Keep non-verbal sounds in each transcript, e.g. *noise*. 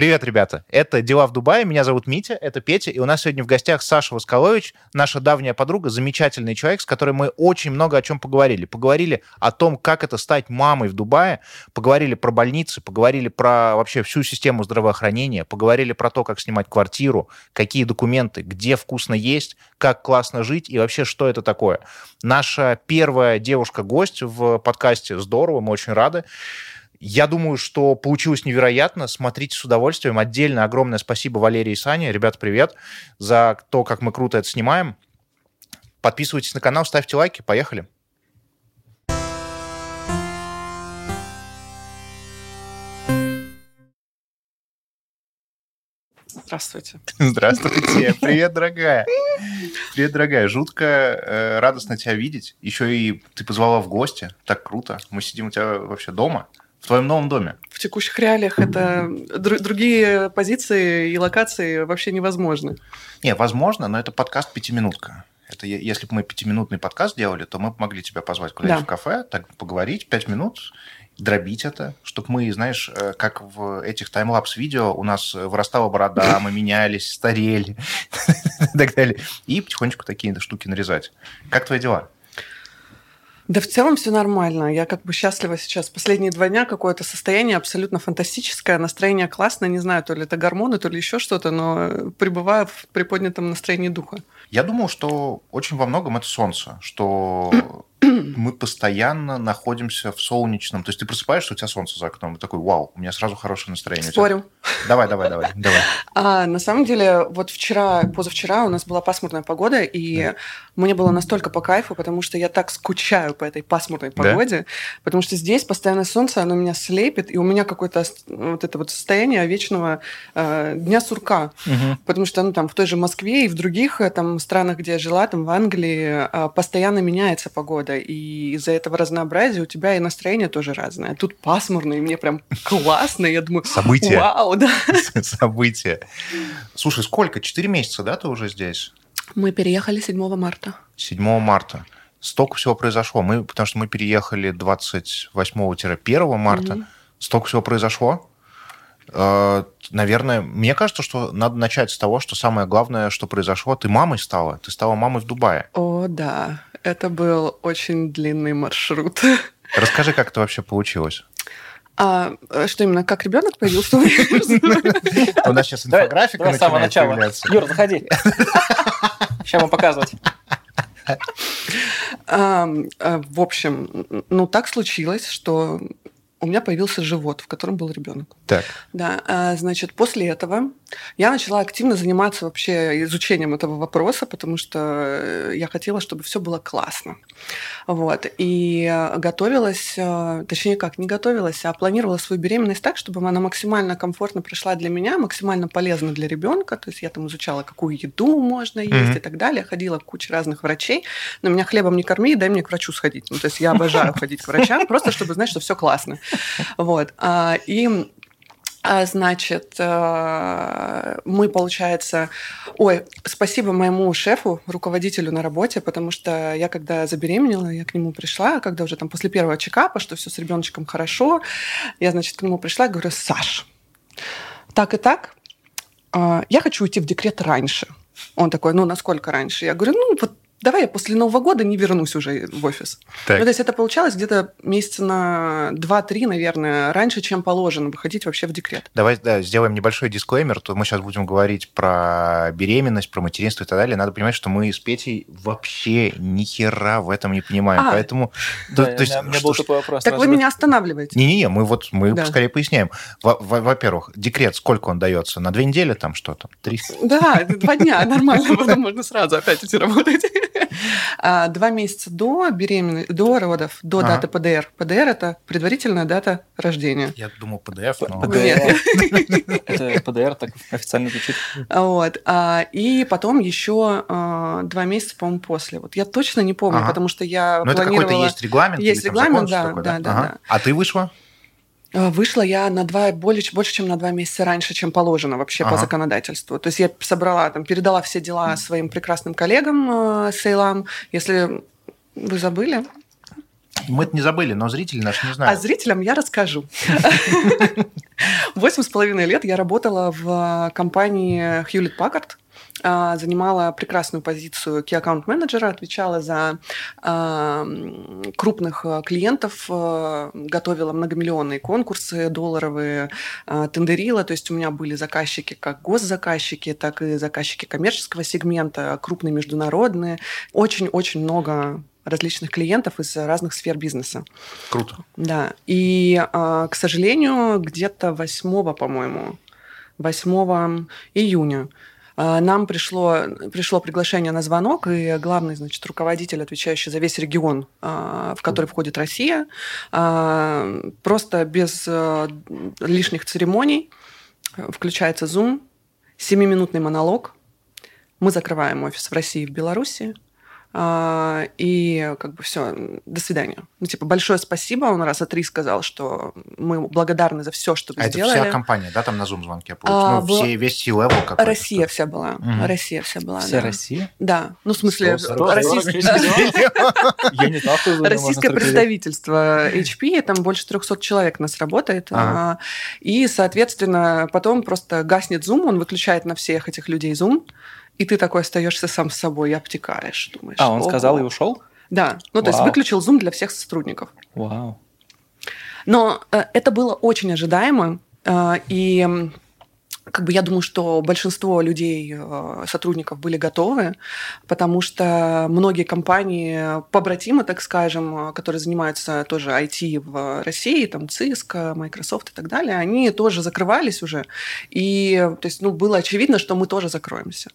Привет, ребята. Это «Дела в Дубае». Меня зовут Митя, это Петя. И у нас сегодня в гостях Саша Восколович, наша давняя подруга, замечательный человек, с которым мы очень много о чем поговорили. Поговорили о том, как это стать мамой в Дубае, поговорили про больницы, поговорили про вообще всю систему здравоохранения, поговорили про то, как снимать квартиру, какие документы, где вкусно есть, как классно жить и вообще, что это такое. Наша первая девушка-гость в подкасте. Здорово, мы очень рады. Я думаю, что получилось невероятно. Смотрите с удовольствием. Отдельно огромное спасибо Валерии и Сане. Ребят, привет за то, как мы круто это снимаем. Подписывайтесь на канал, ставьте лайки. Поехали. Здравствуйте. *laughs* Здравствуйте. Привет, дорогая. Привет, дорогая. Жутко э, радостно тебя видеть. Еще и ты позвала в гости. Так круто. Мы сидим у тебя вообще дома. В твоем новом доме? В текущих реалиях это др- другие позиции и локации вообще невозможны. Не, возможно, но это подкаст пятиминутка. Это если бы мы пятиминутный подкаст делали, то мы бы могли тебя позвать куда-нибудь да. в кафе, так поговорить пять минут, дробить это, чтобы мы, знаешь, э, как в этих таймлапс-видео у нас вырастала борода, *laughs* мы менялись, старели и так далее. И потихонечку такие штуки нарезать. Как твои дела? Да в целом все нормально. Я как бы счастлива сейчас. Последние два дня какое-то состояние абсолютно фантастическое, настроение классное. Не знаю, то ли это гормоны, то ли еще что-то, но пребываю в приподнятом настроении духа. Я думал, что очень во многом это солнце, что *clears throat* мы постоянно находимся в солнечном. То есть ты просыпаешься, у тебя солнце за окном, и такой, вау, у меня сразу хорошее настроение. Спорю. Давай, давай, давай, давай. А, на самом деле, вот вчера, позавчера у нас была пасмурная погода, и да. мне было настолько по кайфу, потому что я так скучаю по этой пасмурной погоде, да? потому что здесь постоянное солнце, оно меня слепит, и у меня какое-то вот это вот состояние вечного э, дня сурка, угу. потому что ну там в той же Москве и в других э, там странах, где я жила, там в Англии, э, постоянно меняется погода, и из-за этого разнообразия у тебя и настроение тоже разное. Тут пасмурно, и мне прям *laughs* классно, я думаю, Событие. вау, да. *laughs* Событие. Слушай, сколько? Четыре месяца, да, ты уже здесь? Мы переехали 7 марта. 7 марта. Столько всего произошло. Мы, потому что мы переехали 28-1 марта. Mm-hmm. Столько всего произошло. Э, наверное, мне кажется, что надо начать с того, что самое главное, что произошло, ты мамой стала. Ты стала мамой в Дубае. О, да. Это был очень длинный маршрут. Расскажи, как это вообще получилось. А, что именно, как ребенок появился? *laughs* У нас сейчас инфографика начинает появляться. Юр, заходи. Сейчас вам показывать. *laughs* А, в общем, ну так случилось, что у меня появился живот, в котором был ребенок. Так. Да, а, значит, после этого я начала активно заниматься вообще изучением этого вопроса, потому что э, я хотела, чтобы все было классно. Вот. И готовилась, э, точнее как, не готовилась, а планировала свою беременность так, чтобы она максимально комфортно прошла для меня, максимально полезна для ребенка. То есть я там изучала, какую еду можно есть mm-hmm. и так далее. Ходила к куче разных врачей. Но меня хлебом не корми, дай мне к врачу сходить. Ну, то есть я обожаю ходить к врачам, просто чтобы знать, что все классно. Вот. А, и значит, э, мы, получается... Ой, спасибо моему шефу, руководителю на работе, потому что я, когда забеременела, я к нему пришла, когда уже там после первого чекапа, что все с ребеночком хорошо, я, значит, к нему пришла и говорю, Саш, так и так, а, я хочу уйти в декрет раньше. Он такой, ну, насколько раньше? Я говорю, ну, вот давай я после Нового года не вернусь уже в офис. Так. Ну, то есть это получалось где-то месяца на 2-3, наверное, раньше, чем положено выходить вообще в декрет. Давай да, сделаем небольшой дисклеймер. То мы сейчас будем говорить про беременность, про материнство и так далее. Надо понимать, что мы с Петей вообще ни хера в этом не понимаем. А, Поэтому... Да, то, то есть, у меня был такой вопрос. Так вы меня останавливаете. Не-не-не, мы вот мы да. скорее поясняем. Во-первых, декрет сколько он дается? На две недели там что-то? Три? Да, два дня, нормально, *laughs* потом можно сразу опять идти работать. А, два месяца до беременности, до родов, до даты ПДР. ПДР – это предварительная дата рождения. Я думал, ПДФ, но... Нет. *laughs* Это ПДР так официально звучит. Вот. А, и потом еще два месяца, по-моему, после. Вот я точно не помню, потому что я Но это какой-то есть регламент? Есть регламент, да, да, да. А ты вышла? Э, вышла я на два, больше, больше, чем на два месяца раньше, чем положено вообще ага. по законодательству. То есть я собрала, там, передала все дела своим прекрасным коллегам э, Сейлам. Если вы забыли, Мы это не забыли, но зрители наши не А знают. зрителям я расскажу. *laughs* Восемь с половиной лет я работала в компании Hewlett Packard, а, занимала прекрасную позицию key аккаунт менеджера, отвечала за а, крупных а, клиентов, а, готовила многомиллионные конкурсы долларовые, а, тендерила, то есть у меня были заказчики как госзаказчики, так и заказчики коммерческого сегмента, крупные международные, очень-очень много различных клиентов из разных сфер бизнеса. Круто. Да, и, а, к сожалению, где-то 8, по-моему, 8 июня а, нам пришло, пришло приглашение на звонок, и главный, значит, руководитель, отвечающий за весь регион, а, в который входит Россия, а, просто без а, лишних церемоний включается Zoom, семиминутный монолог, мы закрываем офис в России и в Беларуси, а, и как бы все, до свидания. Ну, типа, большое спасибо. Он раз три сказал, что мы благодарны за все, что вы А это сделали. вся компания, да, там на Zoom-звонке? А, ну, в- все, весь C-level какой-то. Россия вся была. Мгм. Россия вся была. Вся да. Россия? Да. Ну, в смысле, российское- Zoom представительство HP, там больше 300 человек нас работает. А, И, соответственно, потом просто гаснет Zoom, он выключает на всех этих людей Zoom, и ты такой остаешься сам с собой и обтекаешь. Думаешь, А, он «Ого». сказал и ушел? Да. Ну, то есть Вау. выключил Zoom для всех сотрудников. Вау. Но э, это было очень ожидаемо, э, и как бы я думаю, что большинство людей, э, сотрудников были готовы, потому что многие компании, побратимы, так скажем, э, которые занимаются тоже IT в России, там Cisco, Microsoft и так далее, они тоже закрывались уже. И то есть, ну, было очевидно, что мы тоже закроемся.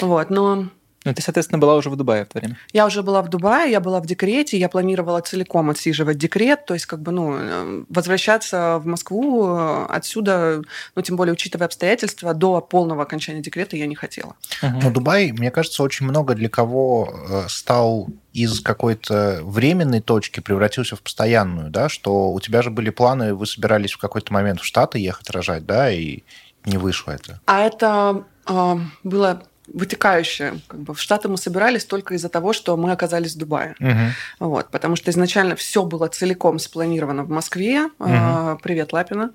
Вот, но Ну, ты, соответственно, была уже в Дубае в то время. я уже была в Дубае, я была в декрете, я планировала целиком отсиживать декрет, то есть как бы, ну, э, возвращаться в Москву э, отсюда, ну, тем более учитывая обстоятельства, до полного окончания декрета я не хотела. Но Дубай, мне кажется, очень много для кого э, стал из какой-то временной точки превратился в постоянную, да, что у тебя же были планы, вы собирались в какой-то момент в Штаты ехать рожать, да, и не вышло это. А это э, было вытекающее. Как бы в Штаты мы собирались только из-за того, что мы оказались в Дубае. Мгм. Вот, потому что изначально все было целиком спланировано в Москве. А, Привет, Лапина.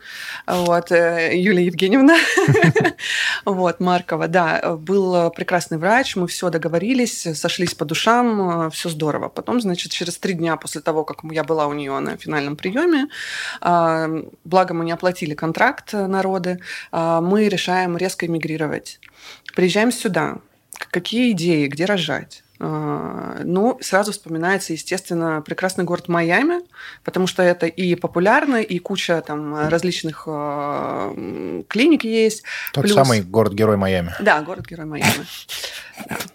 Вот, э, Юлия Евгеньевна. *laughs* Вот, Маркова, да. Был прекрасный врач, мы все договорились, сошлись по душам, все здорово. Потом, значит, через три дня после того, как я была у нее на финальном приеме, а, благо мы не оплатили контракт народы, а, мы решаем резко эмигрировать. Приезжаем сюда. Какие идеи, где рожать? А, Ну, сразу вспоминается, естественно, прекрасный город Майами, потому что это и популярно, и куча там различных а, клиник есть. Тот Плюс- самый город-герой Майами. Да, город-герой Майами. *laughs*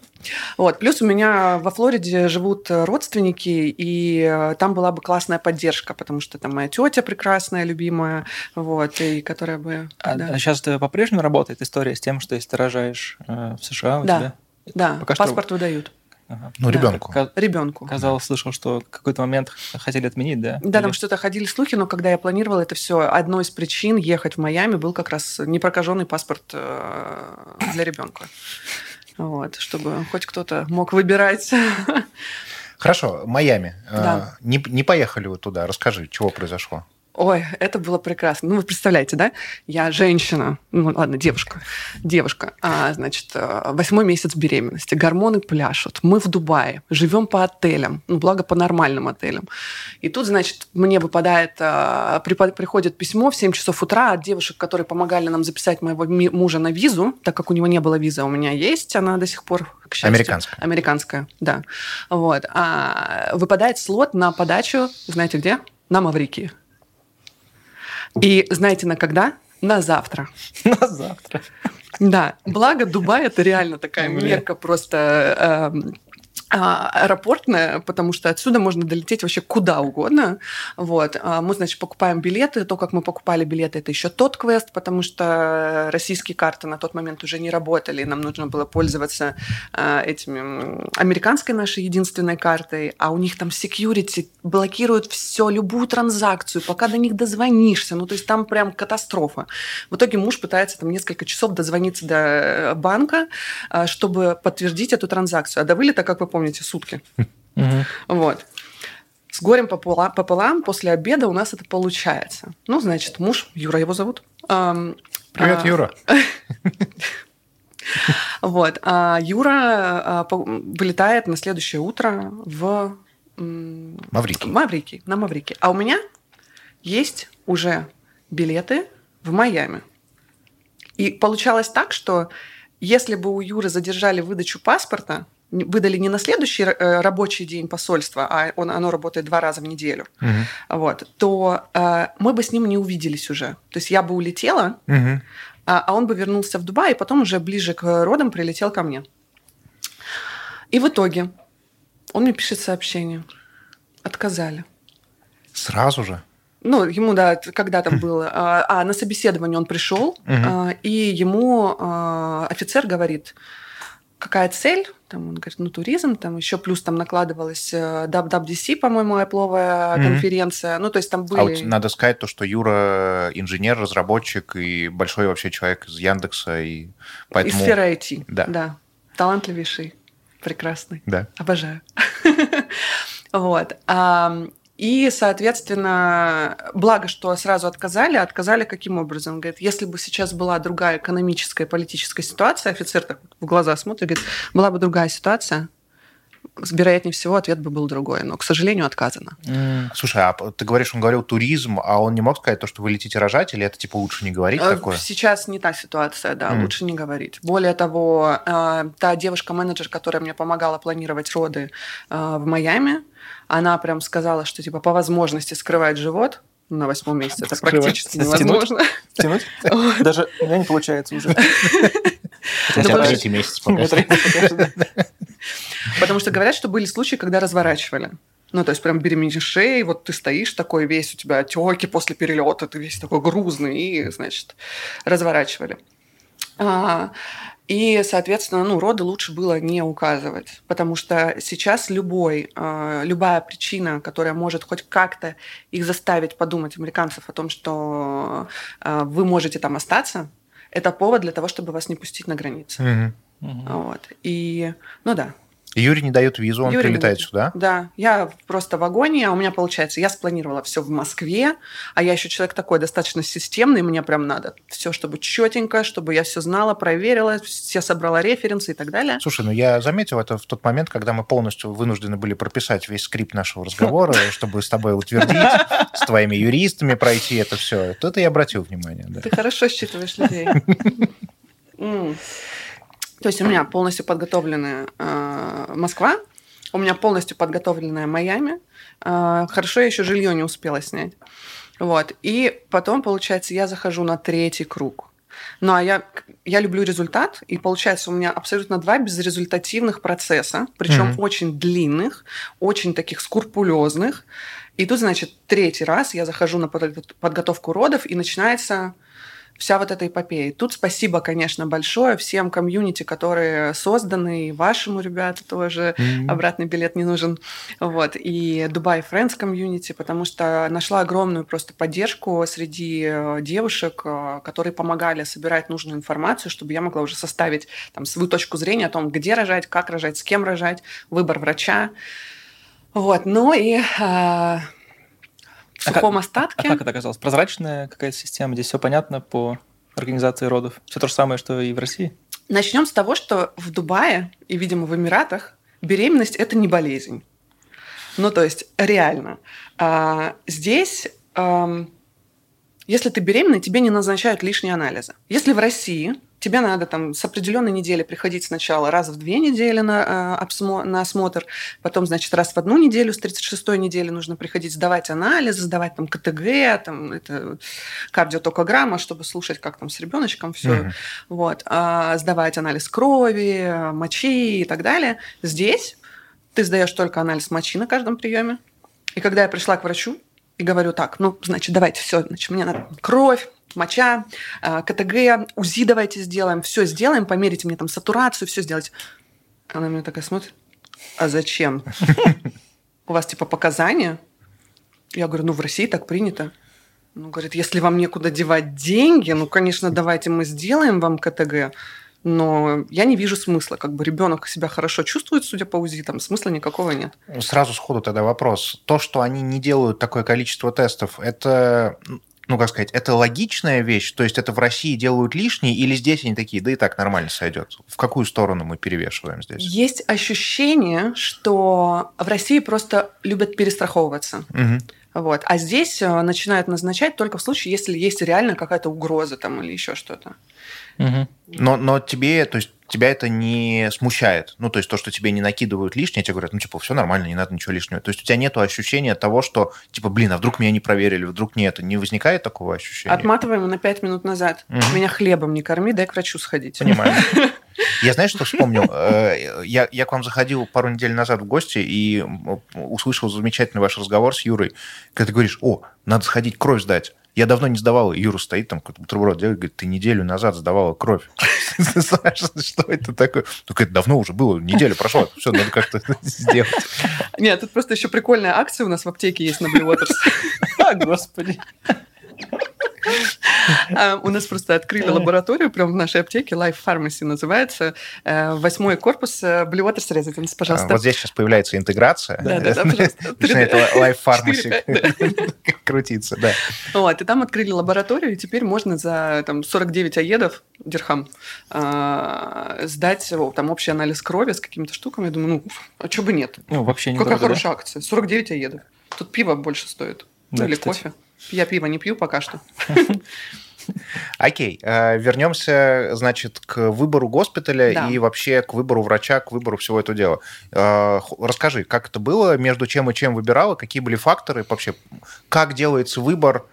Вот. Плюс у меня во Флориде живут родственники, и э, там была бы классная поддержка, потому что там моя тетя прекрасная, любимая, вот, и которая бы... А, да. сейчас по-прежнему работает история с тем, что если ты рожаешь э, в США, у Да. тебя... Да, пока что- паспорт выдают Ага. Ну, Да. ребенку. Ребенку. Казалось, слышал, что в какой-то момент хотели отменить, да? Да, там Или- что-то ходили слухи, но когда я планировала это все, одной из причин ехать в Майами был как раз непрокаженный паспорт э, для ребенка. Вот, чтобы хоть кто-то мог выбирать. Хорошо, Майами. Да. Э, Не, не поехали вы туда. Расскажи, чего произошло. Ой, это было прекрасно. Ну, вы представляете, да? Я женщина, ну ладно, девушка, девушка, а, значит, э, восьмой месяц беременности, гормоны пляшут, мы в Дубае, живем по отелям, ну, благо по нормальным отелям. И тут, значит, мне выпадает, э, припа- приходит письмо в 7 часов утра от девушек, которые помогали нам записать моего мужа на визу, так как у него не было визы, а у меня есть, она до сих пор, к счастью. Американская. Американская, да. Вот. А выпадает слот на подачу, знаете где? На Маврикии. И знаете на когда? На завтра. На завтра. Да, благо Дубай это реально такая мерка просто эм, аэропортная, потому что отсюда можно долететь вообще куда угодно. Вот. А Мы, значит, покупаем билеты. То, как мы покупали билеты, это еще тот квест, потому что российские карты на тот момент уже не работали. и Нам нужно было пользоваться а, этими американской нашей единственной картой, а у них там security блокируют все, любую транзакцию, пока до них дозвонишься. Ну, то есть там прям катастрофа. В итоге муж пытается там несколько часов дозвониться до э, банка, а, чтобы подтвердить эту транзакцию. А до вылета, как вы помните, сутки. Мгм. Вот. с горем пополам, после обеда у нас это получается. Ну, значит, муж, Юра его зовут. Привет, а, Юра. *laughs* Вот. А Юра а, вылетает на следующее утро в м, Маврикий. Маврикий, на Маврикий. А у меня есть уже билеты в Майами. И получалось так, что если бы у Юры задержали выдачу паспорта, выдали не на следующий э, рабочий день посольства, а он, оно работает два раза в неделю, Мгм. вот, то э, мы бы с ним не увиделись уже. То есть я бы улетела, Мгм. а, а он бы вернулся в Дубай, и потом уже ближе к родам прилетел ко мне. И в итоге он мне пишет сообщение. Отказали. Сразу же. Ну, ему, да, когда там было. А, а, на собеседование он пришел, а, и ему а, офицер говорит, какая цель? Там он говорит, ну, туризм, там еще плюс там накладывалась э, WWDC, по-моему, Apple Мгм. конференция. Ну, то есть там были... А вот надо сказать то, что Юра инженер, разработчик и большой вообще человек из Яндекса, и Из поэтому... сферы IT. Да. да. Талантливейший, прекрасный. Да. Обожаю. *laughs* Вот. И, соответственно, благо, что сразу отказали. Отказали каким образом? Говорит, если бы сейчас была другая экономическая, политическая ситуация, офицер так в глаза смотрит, говорит, была бы другая ситуация, вероятнее всего, ответ бы был другой. Но, к сожалению, отказано. Слушай, а ты говоришь, он говорил туризм, а он не мог сказать то, что вы летите рожать, или это типа лучше не говорить Э, такое? Сейчас не та ситуация, да, Мгм. лучше не говорить. Более того, э, та девушка-менеджер, которая мне помогала планировать роды э, в Майами, она прям сказала, что типа по возможности скрывать живот на восьмом месяце. Это Скрывать. практически невозможно. Тянуть? *laughs* Даже у меня не получается уже. *laughs* Хотя потому третий месяц пока. *laughs* Потому что говорят, что были случаи, когда разворачивали. Ну, то есть прям беременеешь и вот ты стоишь такой весь, у тебя отеки после перелета, ты весь такой грузный, и, значит, разворачивали. А, и, соответственно, ну, роды лучше было не указывать, потому что сейчас любой, а, любая причина, которая может хоть как-то их заставить подумать, американцев, о том, что а, вы можете там остаться, это повод для того, чтобы вас не пустить на границу. Мгм. Мгм. Вот. И, ну да, Юрий не дает визу, он Юрий не прилетает дает. сюда. да, я просто в вагоне, а у меня получается, я спланировала все в Москве, а я еще человек такой достаточно системный, мне прям надо все, чтобы четенько, чтобы я все знала, проверила, все собрала референсы и так далее. Слушай, ну я заметил это в тот момент, когда мы полностью вынуждены были прописать весь скрипт нашего разговора, *laughs* чтобы с тобой утвердить, с твоими юристами пройти это все. То это я обратил внимание. Ты хорошо считываешь людей. *laughs* То есть у меня полностью подготовленная э, Москва, у меня полностью подготовленная Майами. Э, Хорошо, я еще жилье не успела снять. Вот. И потом, получается, я захожу на третий круг. Ну, а я, я люблю результат, и получается у меня абсолютно два безрезультативных процесса, причем Мгм. очень длинных, очень таких скрупулезных. И тут, значит, третий раз я захожу на подго- подготовку родов, и начинается вся вот эта эпопея. Тут спасибо, конечно, большое всем комьюнити, которые созданы, и вашему, ребята, тоже М. обратный билет не нужен. Вот. И Dubai Friends комьюнити, потому что нашла огромную просто поддержку среди э, девушек, э, которые помогали собирать нужную информацию, чтобы я могла уже составить там, свою точку зрения о том, где рожать, как рожать, с кем рожать, выбор врача. Вот. Ну и э, в А сухом А остатке... как это оказалось? Прозрачная какая-то система? Здесь все понятно по организации родов? Все то же самое, что и в России? Начнем с того, что в Дубае и, видимо, в Эмиратах беременность это не болезнь. Ну, то есть, реально. А, здесь, ам, если ты беременна, тебе не назначают лишние анализы. Если в России тебе надо там с определенной недели приходить сначала раз в две недели на, обсмо- на осмотр, потом, значит, раз в одну неделю, с 36-й недели нужно приходить сдавать анализы, сдавать там КТГ, там, это, кардиотокограмма, чтобы слушать, как там с ребеночком все Мгм. вот, а, сдавать анализ крови, мочи и так далее. Здесь ты сдаешь только анализ мочи на каждом приеме. И когда я пришла к врачу и говорю так, ну, значит, давайте все, значит, мне надо кровь, моча, а, КТГ, УЗИ давайте сделаем, все сделаем, померите мне там сатурацию, все сделать. Она меня такая смотрит, а зачем? У вас типа показания? Я говорю, ну в России так принято. Ну, говорит, если вам некуда девать деньги, ну, конечно, давайте мы сделаем вам КТГ. но я не вижу смысла. Как бы ребенок себя хорошо чувствует, судя по УЗИ, там смысла никакого нет. Сразу сходу тогда вопрос. То, что они не делают такое количество тестов, это ну, как сказать, это логичная вещь? То есть это в России делают лишние или здесь они такие, да и так нормально сойдет? В какую сторону мы перевешиваем здесь? Есть ощущение, что в России просто любят перестраховываться. Угу. Вот. А здесь э, начинают назначать только в случае, если есть реально какая-то угроза там или еще что-то. Мгм. Но, но тебе, то есть тебя это не смущает? Ну, то есть то, что тебе не накидывают лишнее, тебе говорят, ну, типа, все нормально, не надо ничего лишнего. То есть у тебя нет ощущения того, что, типа, блин, а вдруг меня не проверили, вдруг не это. Не возникает такого ощущения? Отматываем на пять минут назад. Мгм. Меня хлебом не корми, дай к врачу сходить. Понимаю. *laughs* Я знаешь, что вспомнил? Э, Я, я к вам заходил пару недель назад в гости и услышал замечательный ваш разговор с Юрой, когда ты говоришь, о, надо сходить кровь сдать. Я давно не сдавал, и Юра стоит там, какой-то бутерброд делает, говорит, ты неделю назад сдавала кровь. *laughs* Что это такое? Только это давно уже было, неделя прошла, все, надо как-то *laughs* сделать. Нет, тут просто еще прикольная акция у нас в аптеке есть на Blue Waters. *laughs* Господи. А, У нас просто открыли лабораторию прямо в нашей аптеке, Life Pharmacy называется. Э, Восьмой корпус э, Blue Waters Residence, А, пожалуйста. Вот здесь сейчас появляется интеграция. Да-да-да, пожалуйста. *laughs* Начинает Life Pharmacy 4-5, *laughs* крутиться, да. Вот, и там открыли лабораторию, и теперь можно за там, 49 аедов, дирхам, а, сдать там общий анализ крови с какими-то штуками. Я думаю, ну, а что бы нет? Ну, вообще не Какая хорошая акция. 49 аедов. Тут пиво больше стоит. Да, Или кофе. Я пиво не пью пока что. *laughs* Окей, э, вернемся, значит, к выбору госпиталя Да. и вообще к выбору врача, к выбору всего этого дела. Э, Расскажи, как это было, между чем и чем выбирала, какие были факторы, вообще, как делается выбор,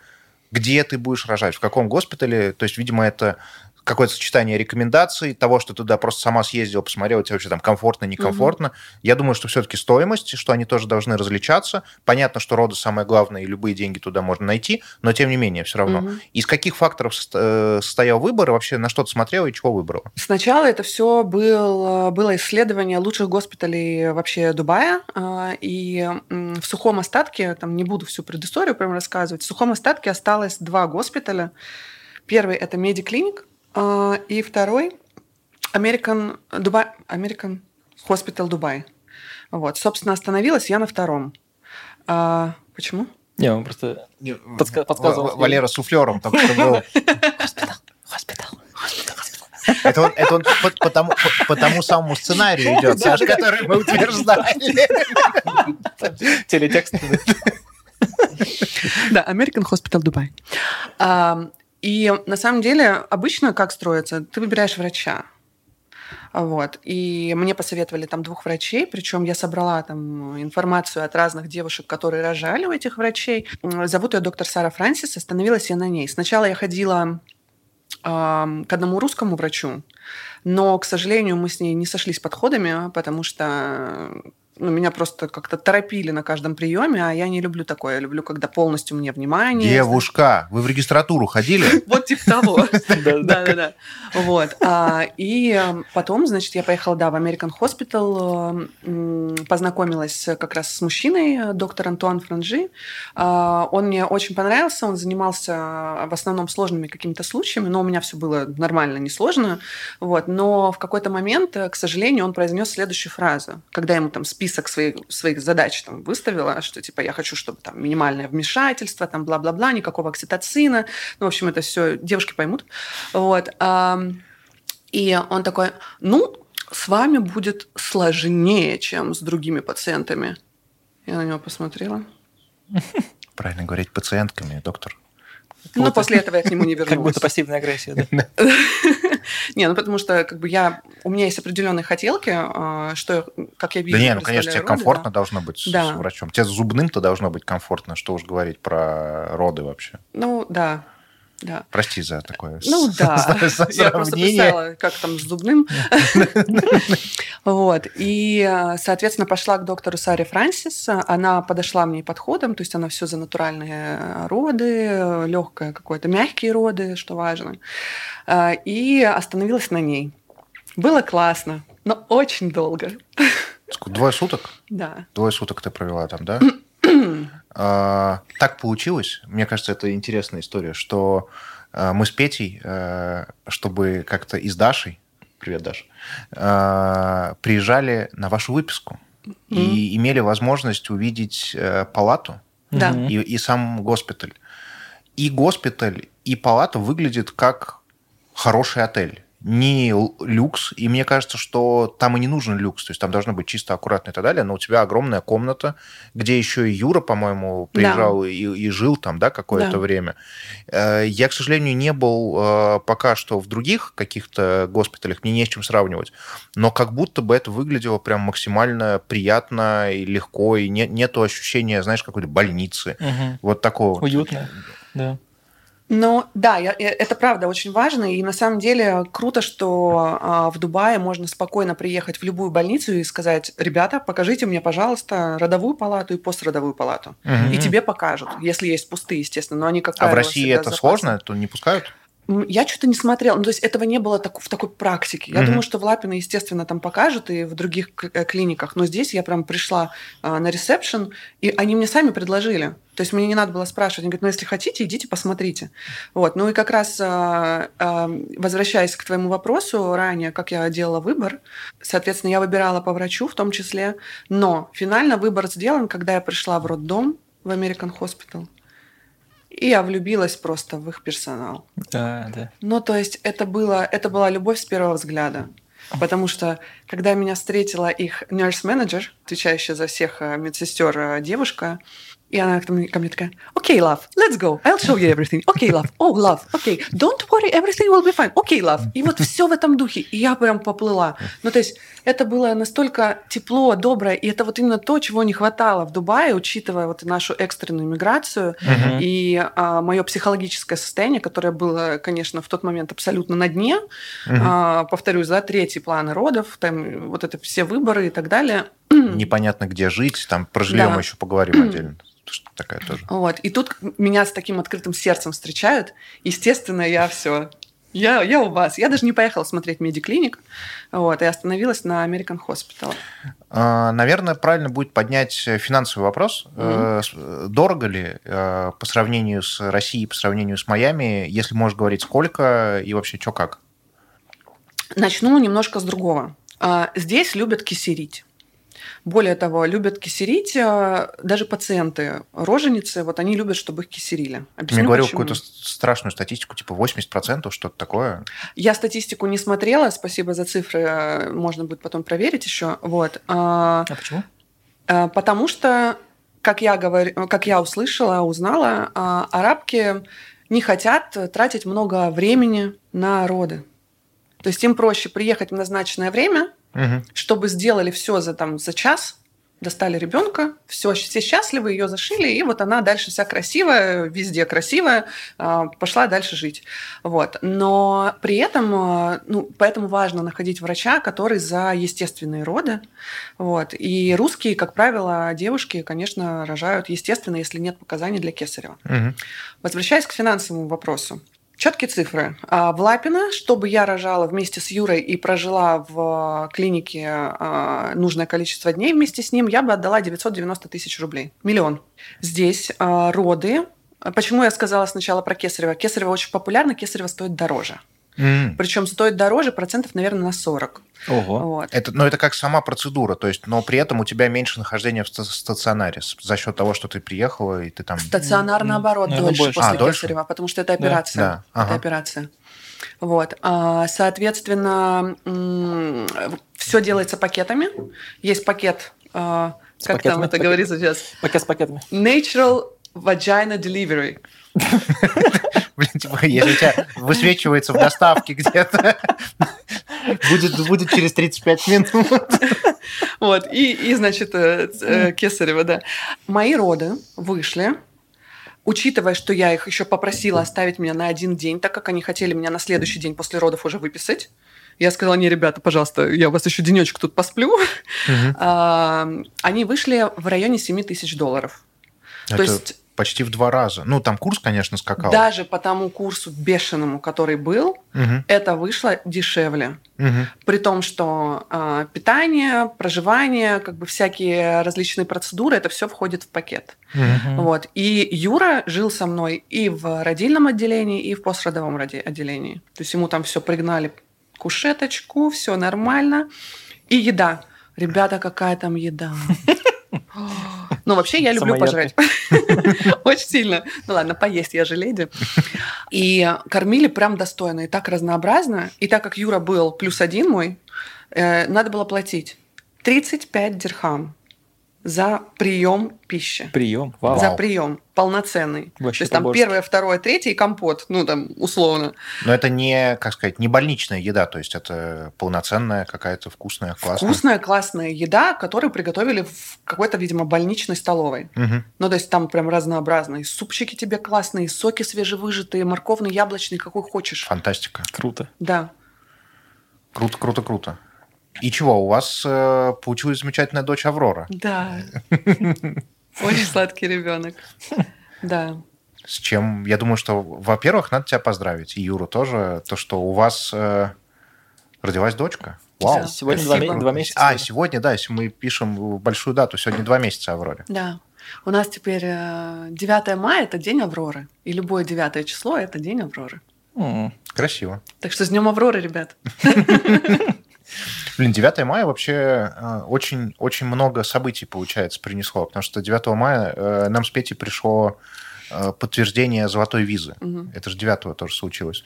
где ты будешь рожать, в каком госпитале, то есть, видимо, это какое-то сочетание рекомендаций, того, что ты туда просто сама съездила, посмотрела, тебе вообще там комфортно, некомфортно. Я думаю, что все-таки стоимость, что они тоже должны различаться. Понятно, что роды самое главное, и любые деньги туда можно найти, но тем не менее, все равно. Мгм. Из каких факторов э, состоял выбор, вообще на что ты смотрела и чего выбрала? Сначала это все был, было исследование лучших госпиталей вообще Дубая. а, И в сухом остатке, там не буду всю предысторию прям рассказывать, в сухом остатке осталось два госпиталя. Первый это Медиклиник, и второй American, Dubai, American Hospital Dubai. Вот, собственно, остановилась я на втором. А, почему? Не, он просто подска- подсказывал. В- Валера суфлером только что был. Hospital. Это он, это он по, по тому, по- по тому самому сценарию идет, Саш, который мы утверждали. Телетекст. Да, American Hospital Dubai. И на самом деле обычно как строится? Ты выбираешь врача. Вот. И мне посоветовали там двух врачей, причем я собрала там информацию от разных девушек, которые рожали у этих врачей. Зовут ее доктор Сара Франсис, остановилась я на ней. Сначала я ходила к одному русскому врачу, но, к сожалению, мы с ней не сошлись подходами, потому что ну, меня просто как-то торопили на каждом приеме, а я не люблю такое. Я люблю, когда полностью мне внимание. Девушка, вы в регистратуру ходили? *laughs* Вот типа того. *laughs* Да, Да, да, да. Вот. А, И э, потом, значит, я поехала, да, в American Hospital, э, м, познакомилась как раз с мужчиной, э, доктор Антуан Франжи. А, Он мне очень понравился, он занимался в основном сложными какими-то случаями, но у меня все было нормально, несложно. Вот. Но в какой-то момент, э, к сожалению, он произнес следующую фразу, когда ему там список своих, своих задач там выставила, что типа я хочу, чтобы там минимальное вмешательство, там бла-бла-бла, никакого окситоцина. Ну, в общем, это все девушки поймут. Вот. И он такой, ну, с вами будет сложнее, чем с другими пациентами. Я на него посмотрела. Правильно говорить пациентками, доктор. Ну, после этого я к нему не Как вернулась. будто пассивная агрессия, да? *laughs* *laughs* Не, ну потому что как бы я, у меня есть определенные хотелки, а, что, как я вижу, Да не, ну, конечно, тебе роды, комфортно да. должно быть Да. с врачом. Тебе зубным-то должно быть комфортно, что уж говорить про роды вообще. Ну, да, да. Прости за такое Ну да, *laughs* я просто представила, как там с зубным. *laughs* Вот, и, э, соответственно, пошла к доктору Саре Франсис. Она подошла мне подходом, то есть она все за натуральные э, роды, легкое какое-то, мягкие роды, что важно. Э, И остановилась на ней. Было классно, но очень долго. Двое суток? *laughs* Да. Двое суток ты провела там, да? *clears throat* А, Так получилось, мне кажется, это интересная история, что а, мы с Петей, а, чтобы как-то и с Дашей, привет, Даша, э, приезжали на вашу выписку и имели возможность увидеть э, палату Да. Мгм. и, и сам госпиталь. И госпиталь, и палата выглядит как хороший отель. Не люкс, и мне кажется, что там и не нужен люкс, то есть там должно быть чисто аккуратно и так далее, но у тебя огромная комната, где еще и Юра, по-моему, приезжал и, и жил там, да, какое-то Да. время. Э, Я, к сожалению, не был э, пока что в других каких-то госпиталях, мне не с чем сравнивать, но как будто бы это выглядело прям максимально приятно и легко, и не, нету ощущения, знаешь, какой-то больницы, Мгм. вот такого. Уютно. Да. Ну, да, я- я- это правда очень важно. И на самом деле круто, что а, в Дубае можно спокойно приехать в любую больницу и сказать, ребята, покажите мне, пожалуйста, родовую палату и пострадовую палату. Мгм. И тебе покажут, если есть пустые, естественно. Но они, как А в России это запасны. сложно? То не пускают? Я что-то не смотрела. Ну, то есть этого не было так- в такой практике. Я Мгм. думаю, что в Лапино, естественно, там покажут и в других э, клиниках. Но здесь я прям пришла а, на ресепшн, и они мне сами предложили. То есть мне не надо было спрашивать. Они говорят, ну, если хотите, идите, посмотрите. Вот. Ну и как раз, а, а, возвращаясь к твоему вопросу ранее, как я делала выбор, соответственно, я выбирала по врачу в том числе, но финально выбор сделан, когда я пришла в роддом в American Hospital, и я влюбилась просто в их персонал. Да, да. Ну, то есть это, было, это была любовь с первого взгляда. Потому что, когда меня встретила их nurse-менеджер, отвечающая за всех э, медсестер э, девушка, и она ко мне, ко мне такая, окей, love, let's go, I'll show you everything. Окей, love, oh, love, окей, don't worry, everything will be fine. Окей, love. И вот все в этом духе. И я прям поплыла. Ну, то есть это было настолько тепло, доброе, и это вот именно то, чего не хватало в Дубае, учитывая вот нашу экстренную миграцию, Мгм. и мое психологическое состояние, которое было, конечно, в тот момент абсолютно на дне, Мгм. а, повторюсь, да, третий планы родов, там вот это все выборы и так далее. Непонятно, где жить, там про жилье Да. мы еще поговорим отдельно. Такая тоже. Вот. И тут меня с таким открытым сердцем встречают. Естественно, я все. Я, я у вас. Я даже не поехала смотреть медиклиник. Вот, и остановилась на American Hospital. А, Наверное, правильно будет поднять финансовый вопрос. С- Дорого ли э, по сравнению с Россией, по сравнению с Майами? Если можешь говорить, сколько и вообще что как? Начну немножко с другого. А, Здесь любят кисерить. Более того, любят кисерить а, даже пациенты, роженицы, вот они любят, чтобы их кисерили. Объясню, мне говорил какую-то страшную статистику, типа 80%, что-то такое. Я статистику не смотрела, спасибо за цифры, э, можно будет потом проверить еще. Вот. А, А почему? а, Потому что, как я, говорю, как я услышала, узнала, арабки не хотят тратить много времени на роды. То есть им проще приехать в назначенное время, Мгм. чтобы сделали все за, там, за час, достали ребенка, все, все счастливы, ее зашили, и вот она дальше вся красивая, везде красивая, а, пошла дальше жить. Вот. Но при этом, а, ну, поэтому важно находить врача, который за естественные роды. Вот. И русские, как правило, девушки, конечно, рожают естественно, если нет показаний для кесарева. Мгм. Возвращаясь к финансовому вопросу. Четкие цифры. А, В Лапино, чтобы я рожала вместе с Юрой и прожила в клинике а, нужное количество дней вместе с ним, я бы отдала 990 тысяч рублей. Миллион. Здесь а, роды. Почему я сказала сначала про кесарево? Кесарево очень популярно, кесарево стоит дороже. М. Причем стоит дороже процентов, наверное, на 40. Ого. Вот. Это, но это как сама процедура, то есть, но при этом у тебя меньше нахождения в ста- стационаре за счет того, что ты приехала и ты там. Стационар, М, наоборот, наверное, дольше больше. после А, дольше? кесарева, потому что это Да. операция. Да, ага. Это операция. Вот. А, Соответственно, все делается пакетами. Есть пакет, а, С как там это говорится сейчас? Пакет с пакетами. Natural Vagina Delivery. Блин, типа, если у тебя высвечивается в доставке где-то, будет, будет через 35 минут. Вот. И, и значит, э, э, Кесарева, да. Мои роды вышли, учитывая, что я их еще попросила оставить меня на один день, так как они хотели меня на следующий день после родов уже выписать. Я сказала, не, ребята, пожалуйста, я у вас еще денечек тут посплю. А, Они вышли в районе 7 тысяч долларов. То Это есть почти в два раза. Ну, там курс, конечно, скакал. даже по тому курсу бешеному, который был, Мгм, это вышло дешевле. мгм. При том, что а, питание, проживание, как бы всякие различные процедуры, это все входит в пакет. Мгм. Вот. И Юра жил со мной и в родильном отделении, и в пострадовом роди- отделении. То есть ему там все пригнали кушеточку, все нормально. И еда. Ребята, какая там еда? *laughs* Ну, вообще, я люблю пожрать. *laughs* Очень сильно. Ну ладно, поесть, я же леди. И кормили прям достойно, и так разнообразно. И так как Юра был плюс один мой, э, надо было платить 35 дирхам за прием пищи. Прием? Вау. За прием. Полноценный. Вообще То есть там побольше. первое, второе, третье и компот. Ну, там, условно. Но это не, как сказать, не больничная еда, то есть это полноценная какая-то вкусная, классная. Вкусная, классная еда, которую приготовили в какой-то, видимо, больничной столовой. Мгм. Ну, то есть там прям разнообразные. Супчики тебе классные, соки свежевыжатые, морковный, яблочный, какой хочешь. Фантастика. Круто. Да. Круто, круто, круто. И чего, у вас э, получилась замечательная дочь Аврора. Да. *laughs* Очень сладкий ребенок. Да. С чем, я думаю, что, во-первых, надо тебя поздравить, и Юру тоже, то, что у вас э, родилась дочка. Вау. Да. Сегодня Спасибо. два, ме- два месяца. А, сегодня, да, если мы пишем большую дату, сегодня два месяца Авроре. Да. У нас теперь э, 9 мая – это день Авроры. И любое 9 число – это день Авроры. Красиво. Так что с днем Авроры, ребят. *laughs* Блин, 9 мая вообще э, очень, очень много событий, получается, принесло, потому что 9 мая э, нам с Петей пришло э, подтверждение золотой визы. Мгм. Это же 9 тоже случилось.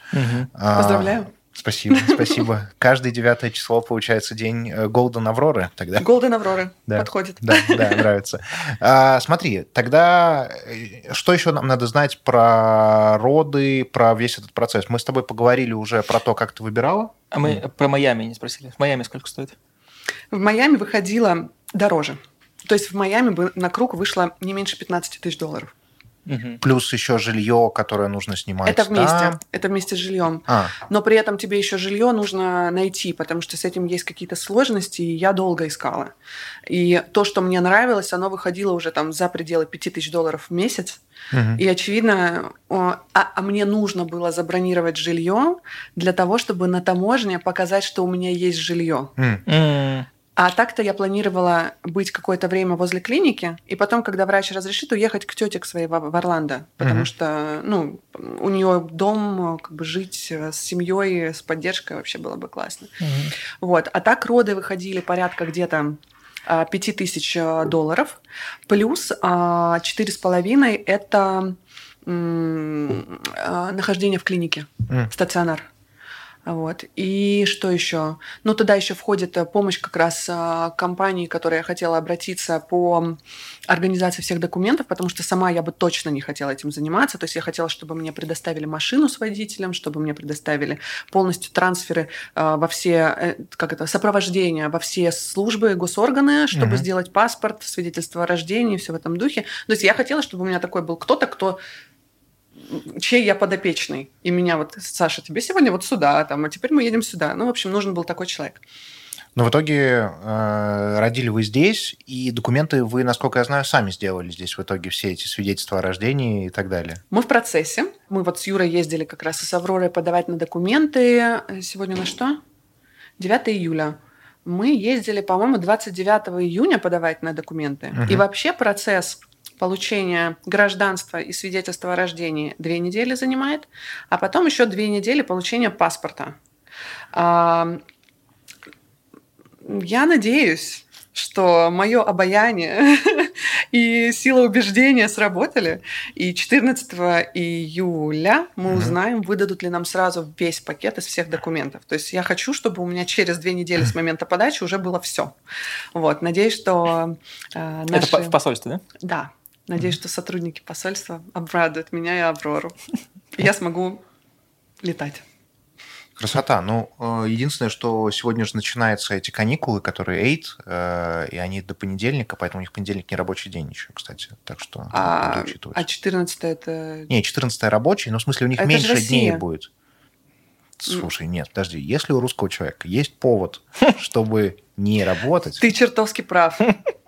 А, Поздравляю. Спасибо, спасибо. *laughs* Каждое девятое число, получается, день э, Голден Авроры тогда. Голден Авроры Да. подходит. Да, да, *laughs* нравится. А, смотри, тогда э, что еще нам надо знать про роды, про весь этот процесс? Мы с тобой поговорили уже про то, как ты выбирала. А мы про Майами не спросили. В Майами сколько стоит? В Майами выходило дороже. То есть в Майами бы на круг вышло не меньше 15 тысяч долларов. Мгм. Плюс еще жилье, которое нужно снимать. Это вместе. там. Это вместе с жильем. А, Но при этом тебе еще жилье нужно найти, потому что с этим есть какие-то сложности, и я долго искала. И то, что мне нравилось, оно выходило уже там за пределы 5000 долларов в месяц. мгм. И очевидно, о, а, а мне нужно было забронировать жилье для того, чтобы на таможне показать, что у меня есть жилье. М. А так-то я планировала быть какое-то время возле клиники, и потом, когда врач разрешит, уехать к тете к своей в в Орландо, потому Мгм. что, ну, у нее дом, как бы жить э, с семьей, с поддержкой вообще было бы классно. Мгм. Вот. А так роды выходили порядка где-то а, 5000 э, долларов, плюс а, 4,5 – это м, а, нахождение в клинике, М. стационар. Вот. И что еще? Ну, туда еще входит э, помощь как раз а, компании, которой я хотела обратиться по организации всех документов, потому что сама я бы точно не хотела этим заниматься. То есть я хотела, чтобы мне предоставили машину с водителем, чтобы мне предоставили полностью трансферы а, во все, э, как это, сопровождение во все службы, госорганы, чтобы Мгм. сделать паспорт, свидетельство о рождении, все в этом духе. То есть я хотела, чтобы у меня такой был кто-то, кто чей я подопечный. И меня вот, Саша, тебе сегодня вот сюда, там, а теперь мы едем сюда. Ну, в общем, нужен был такой человек. Но в итоге э, родили вы здесь, и документы вы, насколько я знаю, сами сделали здесь в итоге все эти свидетельства о рождении и так далее. Мы в процессе. Мы вот с Юрой ездили как раз и с Авророй подавать на документы. Сегодня на что? 9 июля. Мы ездили, по-моему, 29 июня подавать на документы. Мгм. И вообще процесс получения гражданства и свидетельства о рождении две недели занимает, а потом еще две недели получения паспорта. А, Я надеюсь, что мое обаяние *laughs* и сила убеждения сработали. И 14 июля мы узнаем, выдадут ли нам сразу весь пакет из всех документов. То есть я хочу, чтобы у меня через две недели с *laughs* момента подачи уже было все. Вот, надеюсь, что э, Это наши... по- в посольстве, да? Да. Надеюсь, что сотрудники посольства обрадуют меня и Аврору. И я смогу летать. Красота. Ну, э, единственное, что сегодня же начинаются эти каникулы, которые 8, э, и они до понедельника, поэтому у них понедельник не рабочий день еще, кстати. Так что А, учитывать. а 14 это... Не, 14 рабочий, но в смысле у них Это меньше дней будет. Слушай, нет, подожди, если у русского человека есть повод, *laughs* чтобы не работать, Ты чертовски прав. *laughs*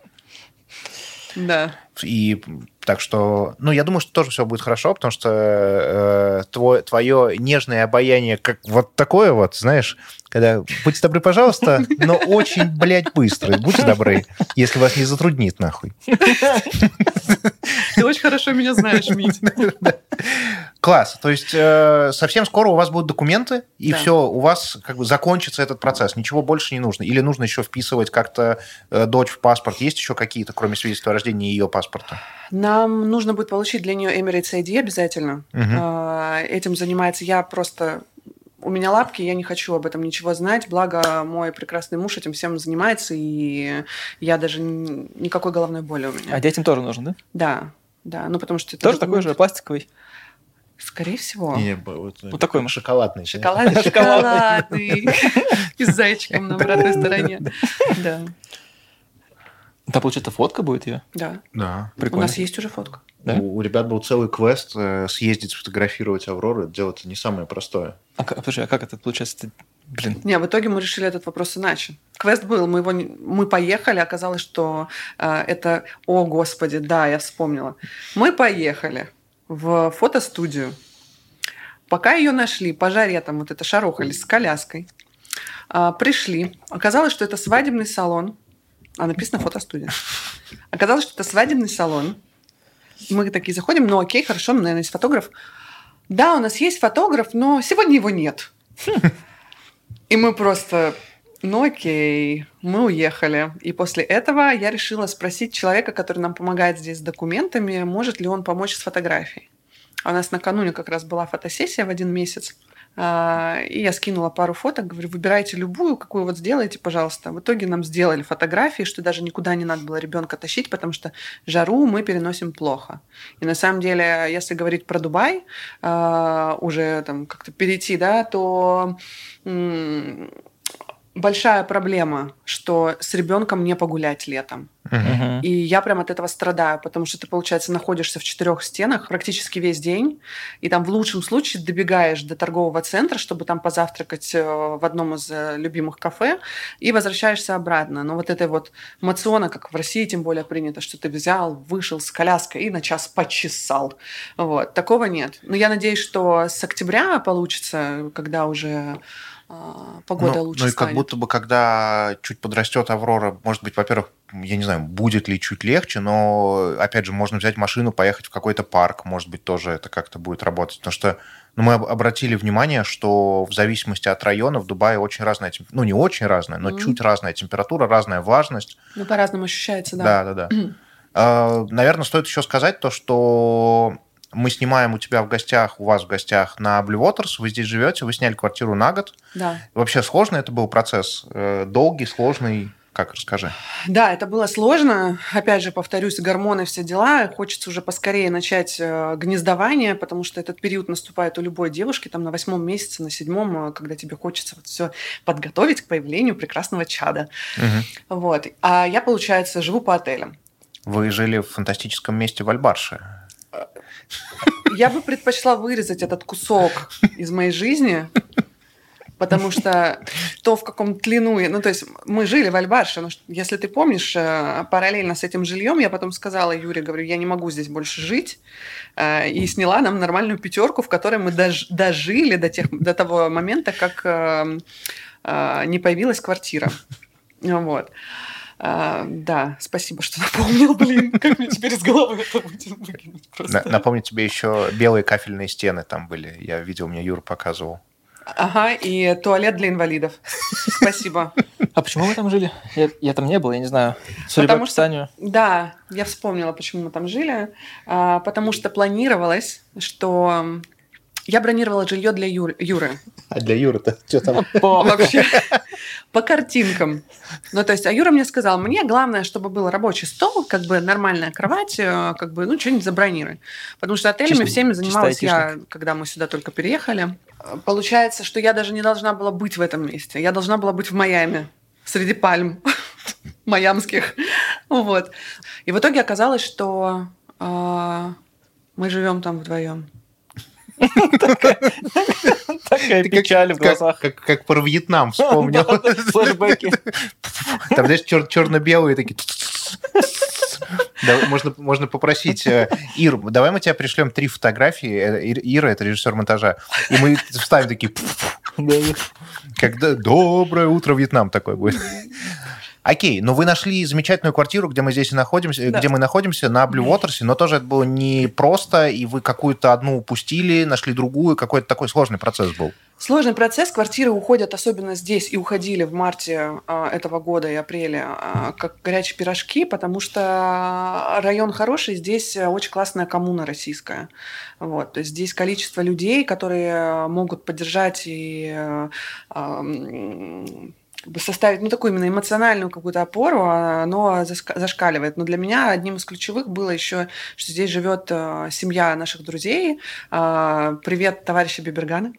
Да. И так что, ну, я думаю, что тоже все будет хорошо, потому что э, твое, твое нежное обаяние, как вот такое вот, знаешь, когда будьте добры, пожалуйста, но очень, блядь, быстро. Будьте добры, если вас не затруднит, нахуй. *laughs* Ты очень хорошо меня знаешь, Мить. *laughs* Класс. То есть э, совсем скоро у вас будут документы, и Да. все, у вас как бы закончится этот процесс. Ничего больше не нужно. Или нужно еще вписывать как-то э, дочь в паспорт. Есть еще какие-то, кроме свидетельства о рождении ее паспорта? Нам нужно будет получить для нее Emirates ID обязательно. А, Этим занимается я просто... У меня лапки, я не хочу об этом ничего знать. Благо, мой прекрасный муж этим всем занимается, и я даже никакой головной боли у меня. А детям тоже нужно, да? Да, да. Ну, потому что... это Тоже такой документ- же, пластиковый. Скорее всего. Не, вот, Вот такой мы. шоколадный. Шоколад, шоколадный. И с зайчиком на обратной стороне. *laughs* Да, Да, получается, фотка будет ее? да. Да. У Прикольно. нас есть уже фотка. Да? У, у ребят был целый квест э, съездить, сфотографировать Аврору. Это не самое простое. А, как- подожди, а как это получается? Ты- Блин. Не, в итоге мы решили этот вопрос иначе. Квест был, мы его не- мы поехали, оказалось, что э, это, о господи, да, я вспомнила. Мы поехали в фотостудию. Пока ее нашли, по жаре там вот это шарохались с коляской. А, пришли. Оказалось, что это свадебный салон. А написано фотостудия. Оказалось, что это свадебный салон. Мы такие заходим, ну окей, хорошо, наверное, есть фотограф. Да, у нас есть фотограф, но сегодня его нет. И мы просто, ну окей, мы уехали. И после этого я решила спросить человека, который нам помогает здесь с документами, может ли он помочь с фотографией. А У нас накануне как раз была фотосессия в один месяц. А, И я скинула пару фоток, говорю, выбирайте любую, какую вот сделайте, пожалуйста. В итоге нам сделали фотографии, что даже никуда не надо было ребенка тащить, потому что жару мы переносим плохо. И на самом деле, если говорить про Дубай, а, уже там как-то перейти, да, то большая проблема, что с ребенком не погулять летом. Мгм. И я прям от этого страдаю, потому что ты, получается, находишься в четырех стенах практически весь день, и там в лучшем случае добегаешь до торгового центра, чтобы там позавтракать э, в одном из э, любимых кафе, и возвращаешься обратно. Но вот это вот мациона, как в России тем более принято, что ты взял, вышел с коляской и на час почесал. Вот. Такого нет. Но я надеюсь, что с октября получится, когда уже погода ну, лучше ну и как станет. будто бы, когда чуть подрастет Аврора, может быть, во-первых, я не знаю, будет ли чуть легче, но, опять же, можно взять машину, поехать в какой-то парк, может быть, тоже это как-то будет работать. Потому что ну, мы об- обратили внимание, что в зависимости от района в Дубае очень разная ну, не очень разная, но Мгм. чуть разная температура, разная влажность. Ну, по-разному ощущается, да. Да, да, да. *clears throat* А, Наверное, стоит еще сказать то, что мы снимаем у тебя в гостях, у вас в гостях на Blue Waters, вы здесь живете, вы сняли квартиру на год. да. Вообще сложный это был процесс? Э, Долгий, сложный? Как, расскажи. Да, это было сложно. Опять же, повторюсь, гормоны, все дела. Хочется уже поскорее начать э, гнездование, потому что этот период наступает у любой девушки, там на восьмом месяце, на седьмом, э, когда тебе хочется вот все подготовить к появлению прекрасного чада. Мгм. Вот. А я, получается, живу по отелям. Вы жили в фантастическом месте в Альбарше. Я бы предпочла вырезать этот кусок из моей жизни, потому что то, в каком тлину... Ну, то есть мы жили в Альбарше, но если ты помнишь, э, параллельно с этим жильем я потом сказала Юре, говорю, я не могу здесь больше жить, э, и сняла нам нормальную пятерку, в которой мы дож- дожили до, тех, до того момента, как э, э, не появилась квартира. Вот. А, да, спасибо, что напомнил, блин, *laughs* как мне теперь из головы это будет выкинуть просто. Напомню тебе еще белые кафельные стены там были. Я видел, мне Юра показывал. Ага, и туалет для инвалидов. Спасибо. А почему вы там жили? Я, я там не был, я не знаю. Судя Потому по что- описанию. Да, я вспомнила, почему мы там жили. А, потому что планировалось, что я бронировала жилье для Юры. Юры. А для Юры-то что там? По- *laughs* Вообще. По картинкам. Ну, то есть, а Юра мне сказал, мне главное, чтобы был рабочий стол, как бы нормальная кровать, э, как бы, ну, что-нибудь забронируй. Потому что отелями Чисто- всеми занималась я, когда мы сюда только переехали. Получается, что я даже не должна была быть в этом месте. Я должна была быть в Майами, среди пальм *laughs* майамских. Вот. И в итоге оказалось, что э, мы живем там вдвоем. Такая печаль в глазах. Как, про Вьетнам вспомнил. Там, знаешь, чер- черно-белые такие. Да, можно, можно попросить, э, Ир, давай мы тебя пришлем три фотографии. Э, Ир- Ира, это режиссер монтажа. И мы вставим такие... Когда доброе утро, Вьетнам такой будет. Окей, но вы нашли замечательную квартиру, где мы здесь и находимся, Да. где мы находимся, на Blue Waters, но тоже это было не просто, и вы какую-то одну упустили, нашли другую, какой-то такой сложный процесс был. Сложный процесс. Квартиры уходят, особенно здесь, и уходили в марте а, этого года и апреле, а, как горячие пирожки, потому что район хороший, здесь а, очень классная коммуна российская. Вот. То есть здесь количество людей, которые могут поддержать и м, как бы составить, ну, такую именно эмоциональную какую-то опору, а, оно заска- зашкаливает. Но для меня одним из ключевых было еще, что здесь живет а, семья наших друзей. А, Привет, товарищи Биберганы.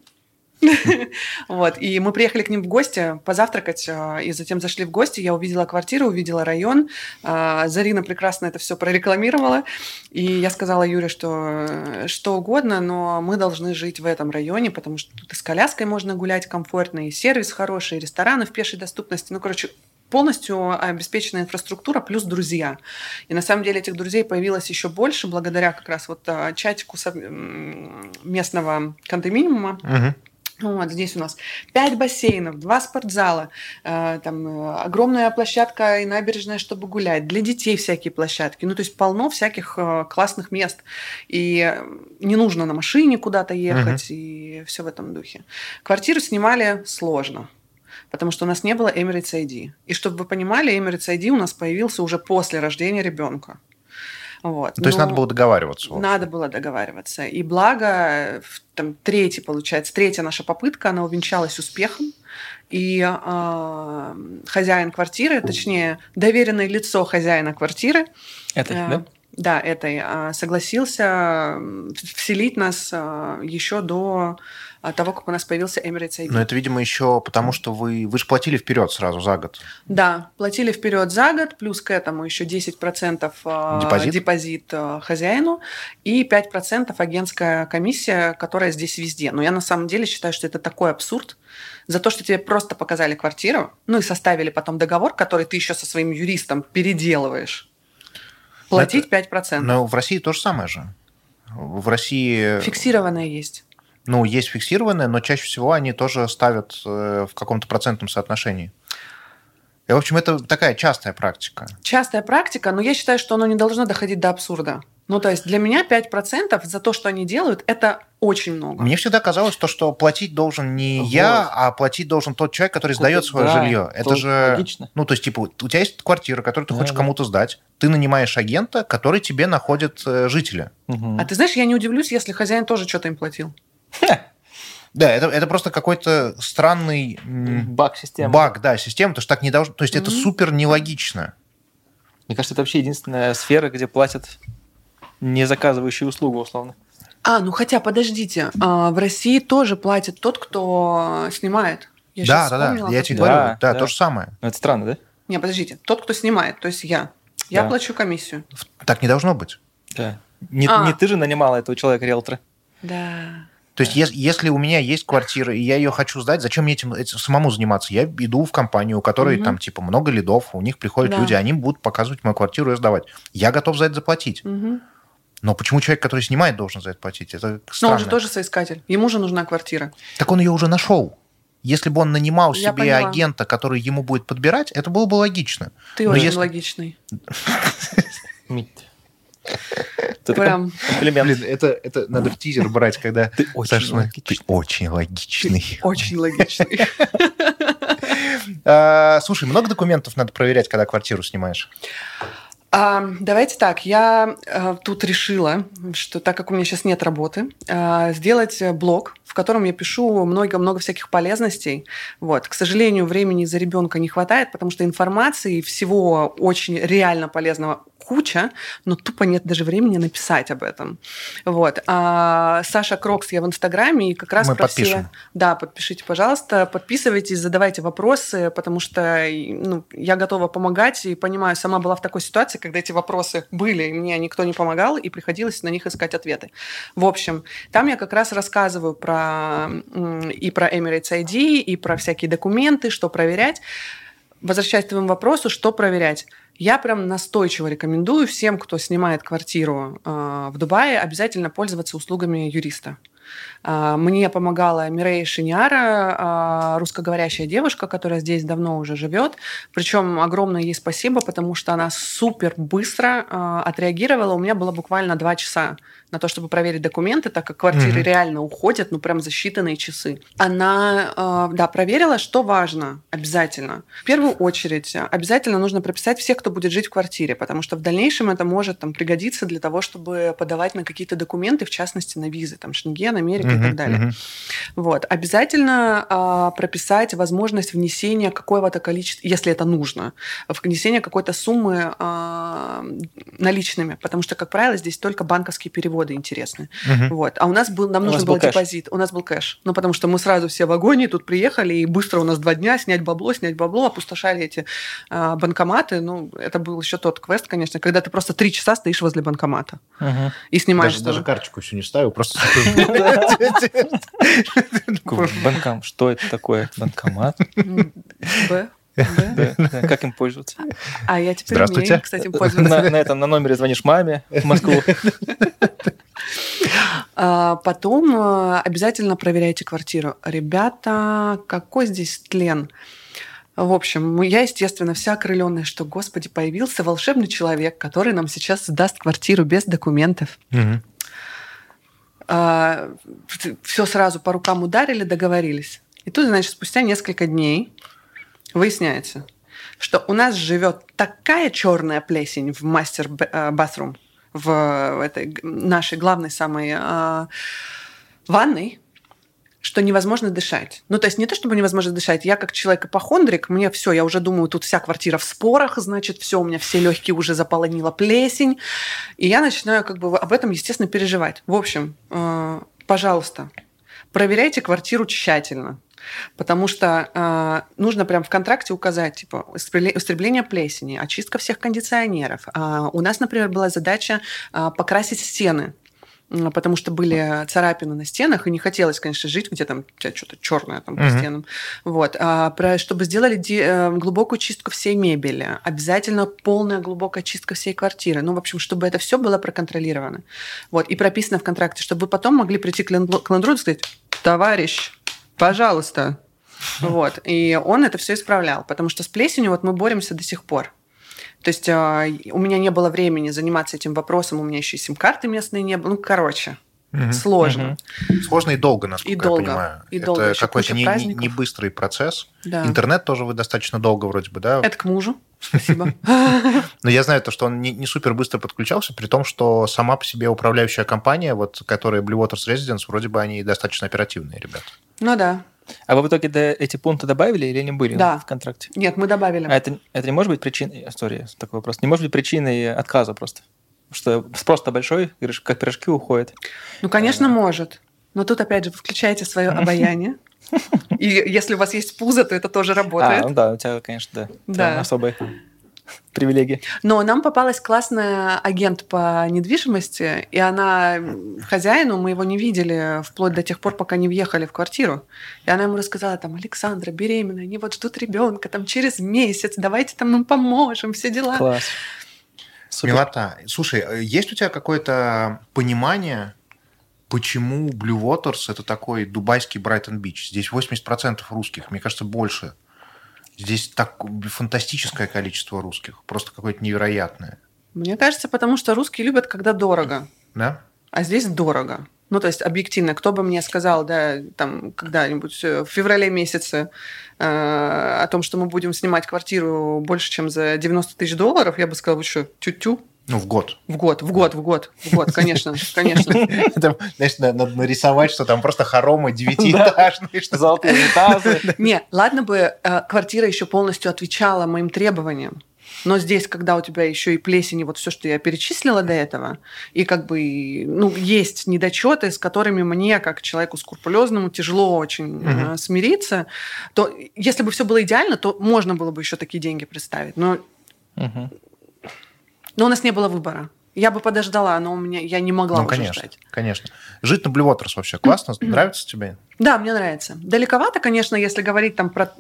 *laughs* Вот. И мы приехали к ним в гости позавтракать, а, и затем зашли в гости. Я увидела квартиру, увидела район. А, Зарина прекрасно это все прорекламировала. И я сказала Юре, что э, что угодно, но мы должны жить в этом районе, потому что тут и с коляской можно гулять комфортно, и сервис хороший, и рестораны в пешей доступности. Ну, короче, полностью обеспечена инфраструктура плюс друзья. И на самом деле этих друзей появилось еще больше благодаря как раз вот а, чатику местного кондоминиума. Мгм. Вот здесь у нас пять бассейнов, два спортзала, э, там э, огромная площадка и набережная, чтобы гулять, для детей всякие площадки. Ну, то есть полно всяких э, классных мест. И э, не нужно на машине куда-то ехать, и все в этом духе. Квартиру снимали сложно. Потому что у нас не было Emirates ID. И чтобы вы понимали, Emirates ID у нас появился уже после рождения ребенка. Вот. То есть Но- надо было договариваться. надо было договариваться. И благо, там, третий, получается, третья наша попытка, она увенчалась успехом. И а, хозяин квартиры, точнее, доверенное лицо хозяина квартиры, Это, э, да? да, этой, а, согласился вселить нас а, еще до того, как у нас появился Emirates ID. Но это, видимо, еще потому, что вы, вы же платили вперед сразу за год. Да, платили вперед за год, плюс к этому еще 10% а, Депозит? депозит а, хозяину и 5% агентская комиссия, которая здесь везде. Но я на самом деле считаю, что это такой абсурд. За то, что тебе просто показали квартиру, ну и составили потом договор, который ты еще со своим юристом переделываешь. Платить 5%. Но в России то же самое же. В России, Фиксированное есть. Ну, есть фиксированные, но чаще всего они тоже ставят э, в каком-то процентном соотношении. И, в общем, это такая частая практика. Частая практика, но я считаю, что оно не должно доходить до абсурда. Ну, то есть для меня 5% за то, что они делают, это очень много. Мне всегда казалось то, что платить должен не Вот. я, а платить должен тот человек, который сдает свое да, жилье. Это то же... логично. Ну, то есть, типа, у тебя есть квартира, которую ты Да, хочешь да. кому-то сдать, ты нанимаешь агента, который тебе находит э, жителя. Мгм. А ты знаешь, я не удивлюсь, если хозяин тоже что-то им платил. Да, это, это просто какой-то странный Баг системы. баг, да, системы, потому что так не должно... То есть это супер нелогично. Мне кажется, это вообще единственная сфера, где платят не заказывающие услугу, условно. А, ну хотя, подождите, а, в России тоже платит тот, кто снимает. Я да, да, да, я тебе Да, говорю, да, да. то же самое. Ну, это странно, да? Не, подождите, тот, кто снимает, то есть я. Я Да. плачу комиссию. Так не должно быть. Да. Не, А. не ты же нанимала этого человека, риэлтора. Да. То есть, ес- если у меня есть квартира, и я ее хочу сдать, зачем мне этим, этим самому заниматься? Я иду в компанию, у которой Мгм. там, типа, много лидов, у них приходят Да. люди, они будут показывать мою квартиру и сдавать. Я готов за это заплатить. Мгм. Но почему человек, который снимает, должен за это платить? Это Но странно. он же тоже соискатель. Ему же нужна квартира. Так он ее уже нашел. Если бы он нанимал Я себе поняла. агента, который ему будет подбирать, это было бы логично. Ты Но очень если- логичный. *laughs* Это Прям. комплимент. Блин, это, это надо в тизер брать, когда... Ты очень Саша логичный. Ты очень логичный. Очень логичный. *laughs* А, Слушай, много документов надо проверять, когда квартиру снимаешь? А, давайте так, я а, тут решила, что так как у меня сейчас нет работы, а, сделать э, блог, в котором я пишу много-много всяких полезностей. Вот. К сожалению, времени за ребенка не хватает, потому что информации и всего очень реально полезного куча, но тупо нет даже времени написать об этом. Вот. А Саша Крокс я в Инстаграме, и как раз Мы про подпишем. все... Да, подпишите, пожалуйста, подписывайтесь, задавайте вопросы, потому что ну, я готова помогать и понимаю, сама была в такой ситуации, когда эти вопросы были, и мне никто не помогал, и приходилось на них искать ответы. В общем, там я как раз рассказываю про и про Emirates ID, и про всякие документы, что проверять. возвращаясь к твоему вопросу, что проверять? Я прям настойчиво рекомендую всем, кто снимает квартиру э, в Дубае, обязательно пользоваться услугами юриста. А, мне помогала Мирей Шиньяра, а, русскоговорящая девушка, которая здесь давно уже живет. Причем огромное ей спасибо, потому что она супер быстро а, отреагировала. У меня было буквально два часа на то, чтобы проверить документы, так как квартиры mm-hmm. реально уходят, ну прям за считанные часы. Она, да, проверила, что важно обязательно. В первую очередь обязательно нужно прописать всех, кто будет жить в квартире, потому что в дальнейшем это может там пригодиться для того, чтобы подавать на какие-то документы, в частности на визы, там Шенген, Америка uh-huh, и так далее. Uh-huh. Вот. Обязательно а, прописать возможность внесения какого-то количества, если это нужно, внесения какой-то суммы а, наличными, потому что, как правило, здесь только банковские переводы интересны. Uh-huh. Вот. А у нас был, нам у нужен был, был депозит, у нас был кэш. Ну, потому что мы сразу все в вагоне тут приехали, и быстро у нас два дня снять бабло, снять бабло, опустошали эти а, банкоматы. Ну, это был еще тот квест, конечно, когда ты просто три часа стоишь возле банкомата uh-huh. и снимаешь. Даже, даже карточку все не ставил, просто *laughs* Банком. Что это такое? Банкомат? Б. Как им пользоваться? А я теперь Здравствуйте. умею, кстати, пользоваться. На, на этом на номере звонишь маме в Москву. А, потом э, обязательно проверяйте квартиру. Ребята, какой здесь тлен? В общем, я, естественно, вся окрыленная, что, господи, появился волшебный человек, который нам сейчас сдаст квартиру без документов. Угу а, все сразу по рукам ударили, договорились. И тут, значит, спустя несколько дней выясняется, что у нас живет такая черная плесень в мастер батрум в этой нашей главной самой э, ванной, что невозможно дышать. Ну, то есть не то, чтобы невозможно дышать. Я как человек-ипохондрик, мне все, я уже думаю, тут вся квартира в спорах, значит, все, у меня все легкие уже заполонила плесень. И я начинаю как бы об этом, естественно, переживать. В общем, э, пожалуйста, проверяйте квартиру тщательно. Потому что э, нужно прям в контракте указать, типа, истребление плесени, очистка всех кондиционеров. А у нас, например, была задача э, покрасить стены потому что были царапины на стенах, и не хотелось, конечно, жить, где там что-то черное там по стенам. Вот. А, про, чтобы сделали ди, э, глубокую чистку всей мебели, обязательно полная глубокая чистка всей квартиры. Ну, в общем, чтобы это все было проконтролировано. Вот. И прописано в контракте, чтобы потом могли прийти к лендру и сказать, товарищ, пожалуйста. *laughs* Вот. И он это все исправлял, потому что с плесенью вот мы боремся до сих пор. То есть а, у меня не было времени заниматься этим вопросом, у меня еще и сим-карты местные не было. Ну, короче, Угу, сложно. Угу. Сложно и долго, насколько и долго, я понимаю. И это долго. какой-то не, не, не быстрый процесс. Да. Интернет тоже вы достаточно долго вроде бы, да? Это к мужу. Спасибо. *laughs* Но я знаю то, что он не, не супер быстро подключался, при том, что сама по себе управляющая компания, вот, которая Blue Waters Residence, вроде бы они достаточно оперативные ребята. Ну да. А вы в итоге эти пункты добавили или они были да. в контракте? Нет, мы добавили. А это, это не может быть причиной... Сори, такой вопрос. Не может быть причиной отказа просто? Что спрос-то большой, как пирожки уходят. Ну, конечно, а... может. Но тут, опять же, вы включаете свое *laughs* обаяние. И если у вас есть пузо, то это тоже работает. А, ну да, у тебя, конечно, да. Да. Особое *laughs* привилегии. Но нам попалась классная агент по недвижимости, и она хозяину, мы его не видели вплоть до тех пор, пока не въехали в квартиру. И она ему рассказала, там, Александра беременная, они вот ждут ребенка, там, через месяц, давайте там им поможем, все дела. Класс. Супер. Милота. Слушай, есть у тебя какое-то понимание, почему Blue Waters это такой дубайский Брайтон-Бич? Здесь 80% русских, мне кажется, больше. Здесь так фантастическое количество русских, просто какое-то невероятное. Мне кажется, потому что русские любят, когда дорого. Да? А здесь дорого. Ну, то есть, объективно, кто бы мне сказал, да, там, когда-нибудь в феврале месяце э, о том, что мы будем снимать квартиру больше, чем за 90 тысяч долларов, я бы сказала, вы что, тю-тю? Ну, в год. В год, в год, в год, в год, конечно, конечно. *laughs* Знаешь, надо нарисовать, что там просто хоромы девятиэтажные. что Золотые унитазы. *laughs* Не, ладно бы э, квартира еще полностью отвечала моим требованиям. Но здесь, когда у тебя еще и плесень, и вот все, что я перечислила до этого, и как бы ну, есть недочеты, с которыми мне, как человеку скрупулезному, тяжело очень угу. смириться, то если бы все было идеально, то можно было бы еще такие деньги представить. Но угу. Но у нас не было выбора. Я бы подождала, но у меня я не могла ну, уже конечно, ждать. Конечно. Жить на Waters вообще классно? Нравится тебе? Да, мне нравится. Далековато, конечно, если говорить там про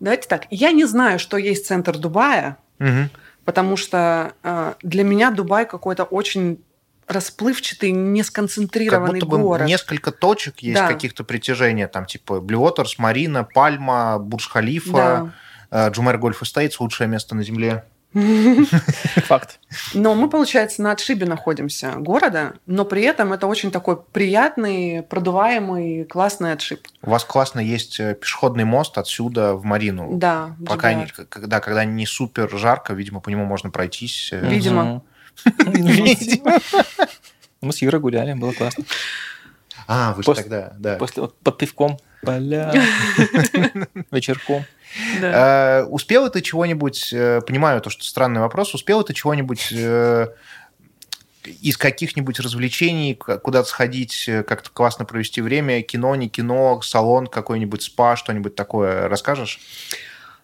Давайте так. Я не знаю, что есть центр Дубая, Мгм. потому что э, для меня Дубай какой-то очень расплывчатый, не Как сконцентрированный будто бы город. несколько точек есть Да. каких-то притяжения, там типа Waters, Марина, Пальма, Бурж-Халифа, э, Джумер Гольф Эстейтс, лучшее место на Земле. *laughs* Факт. Но мы, получается, на отшибе находимся города, но при этом это очень такой приятный, продуваемый, классный отшиб. У вас классно есть э, пешеходный мост отсюда в Марину. Да, Пока не, когда, когда не супер жарко, видимо, по нему можно пройтись. э, Видимо. *laughs* Мы с Юрой гуляли, было классно. А, вы же тогда, да. После под пивком, поля, *laughs* вечерком. Да. Э, успела ты чего-нибудь, э, понимаю, то, что странный вопрос, успела ты чего-нибудь э, из каких-нибудь развлечений куда-то сходить, э, как-то классно провести время, кино, не кино, салон какой-нибудь, спа, что-нибудь такое, расскажешь?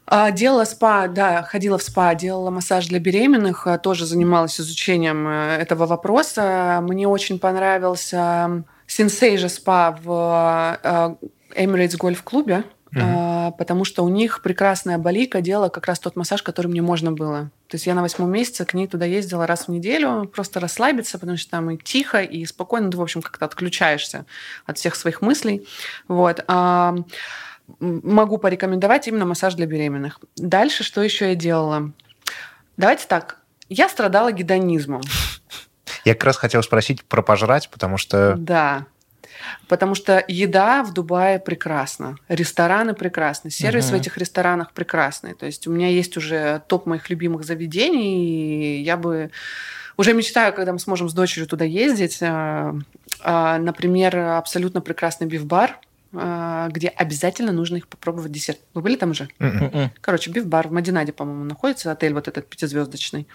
А, Делала спа, да, ходила в спа, делала массаж для беременных, а, тоже занималась изучением э, этого вопроса. Мне очень понравился Сенсейжа спа в э, Emirates гольф-клубе, а, потому что у них прекрасная балика делала как раз тот массаж, который мне можно было. То есть я на восьмом месяце к ней туда ездила раз в неделю, просто расслабиться, потому что там и тихо, и спокойно, ты, в общем, как-то отключаешься от всех своих мыслей. Вот. А, могу порекомендовать именно массаж для беременных. Дальше что еще я делала? Давайте так. Я страдала гедонизмом. Я как раз хотел спросить про пожрать, потому что... Да. Потому что еда в Дубае прекрасна, рестораны прекрасны, сервис в Мгм. этих ресторанах прекрасный. То есть у меня есть уже топ моих любимых заведений, и я бы уже мечтаю, когда мы сможем с дочерью туда ездить. А, а, Например, абсолютно прекрасный биф-бар, а, где обязательно нужно их попробовать десерт. Вы были там уже? Мгм. Короче, биф-бар в Мадинаде, по-моему, находится, отель вот этот пятизвездочный.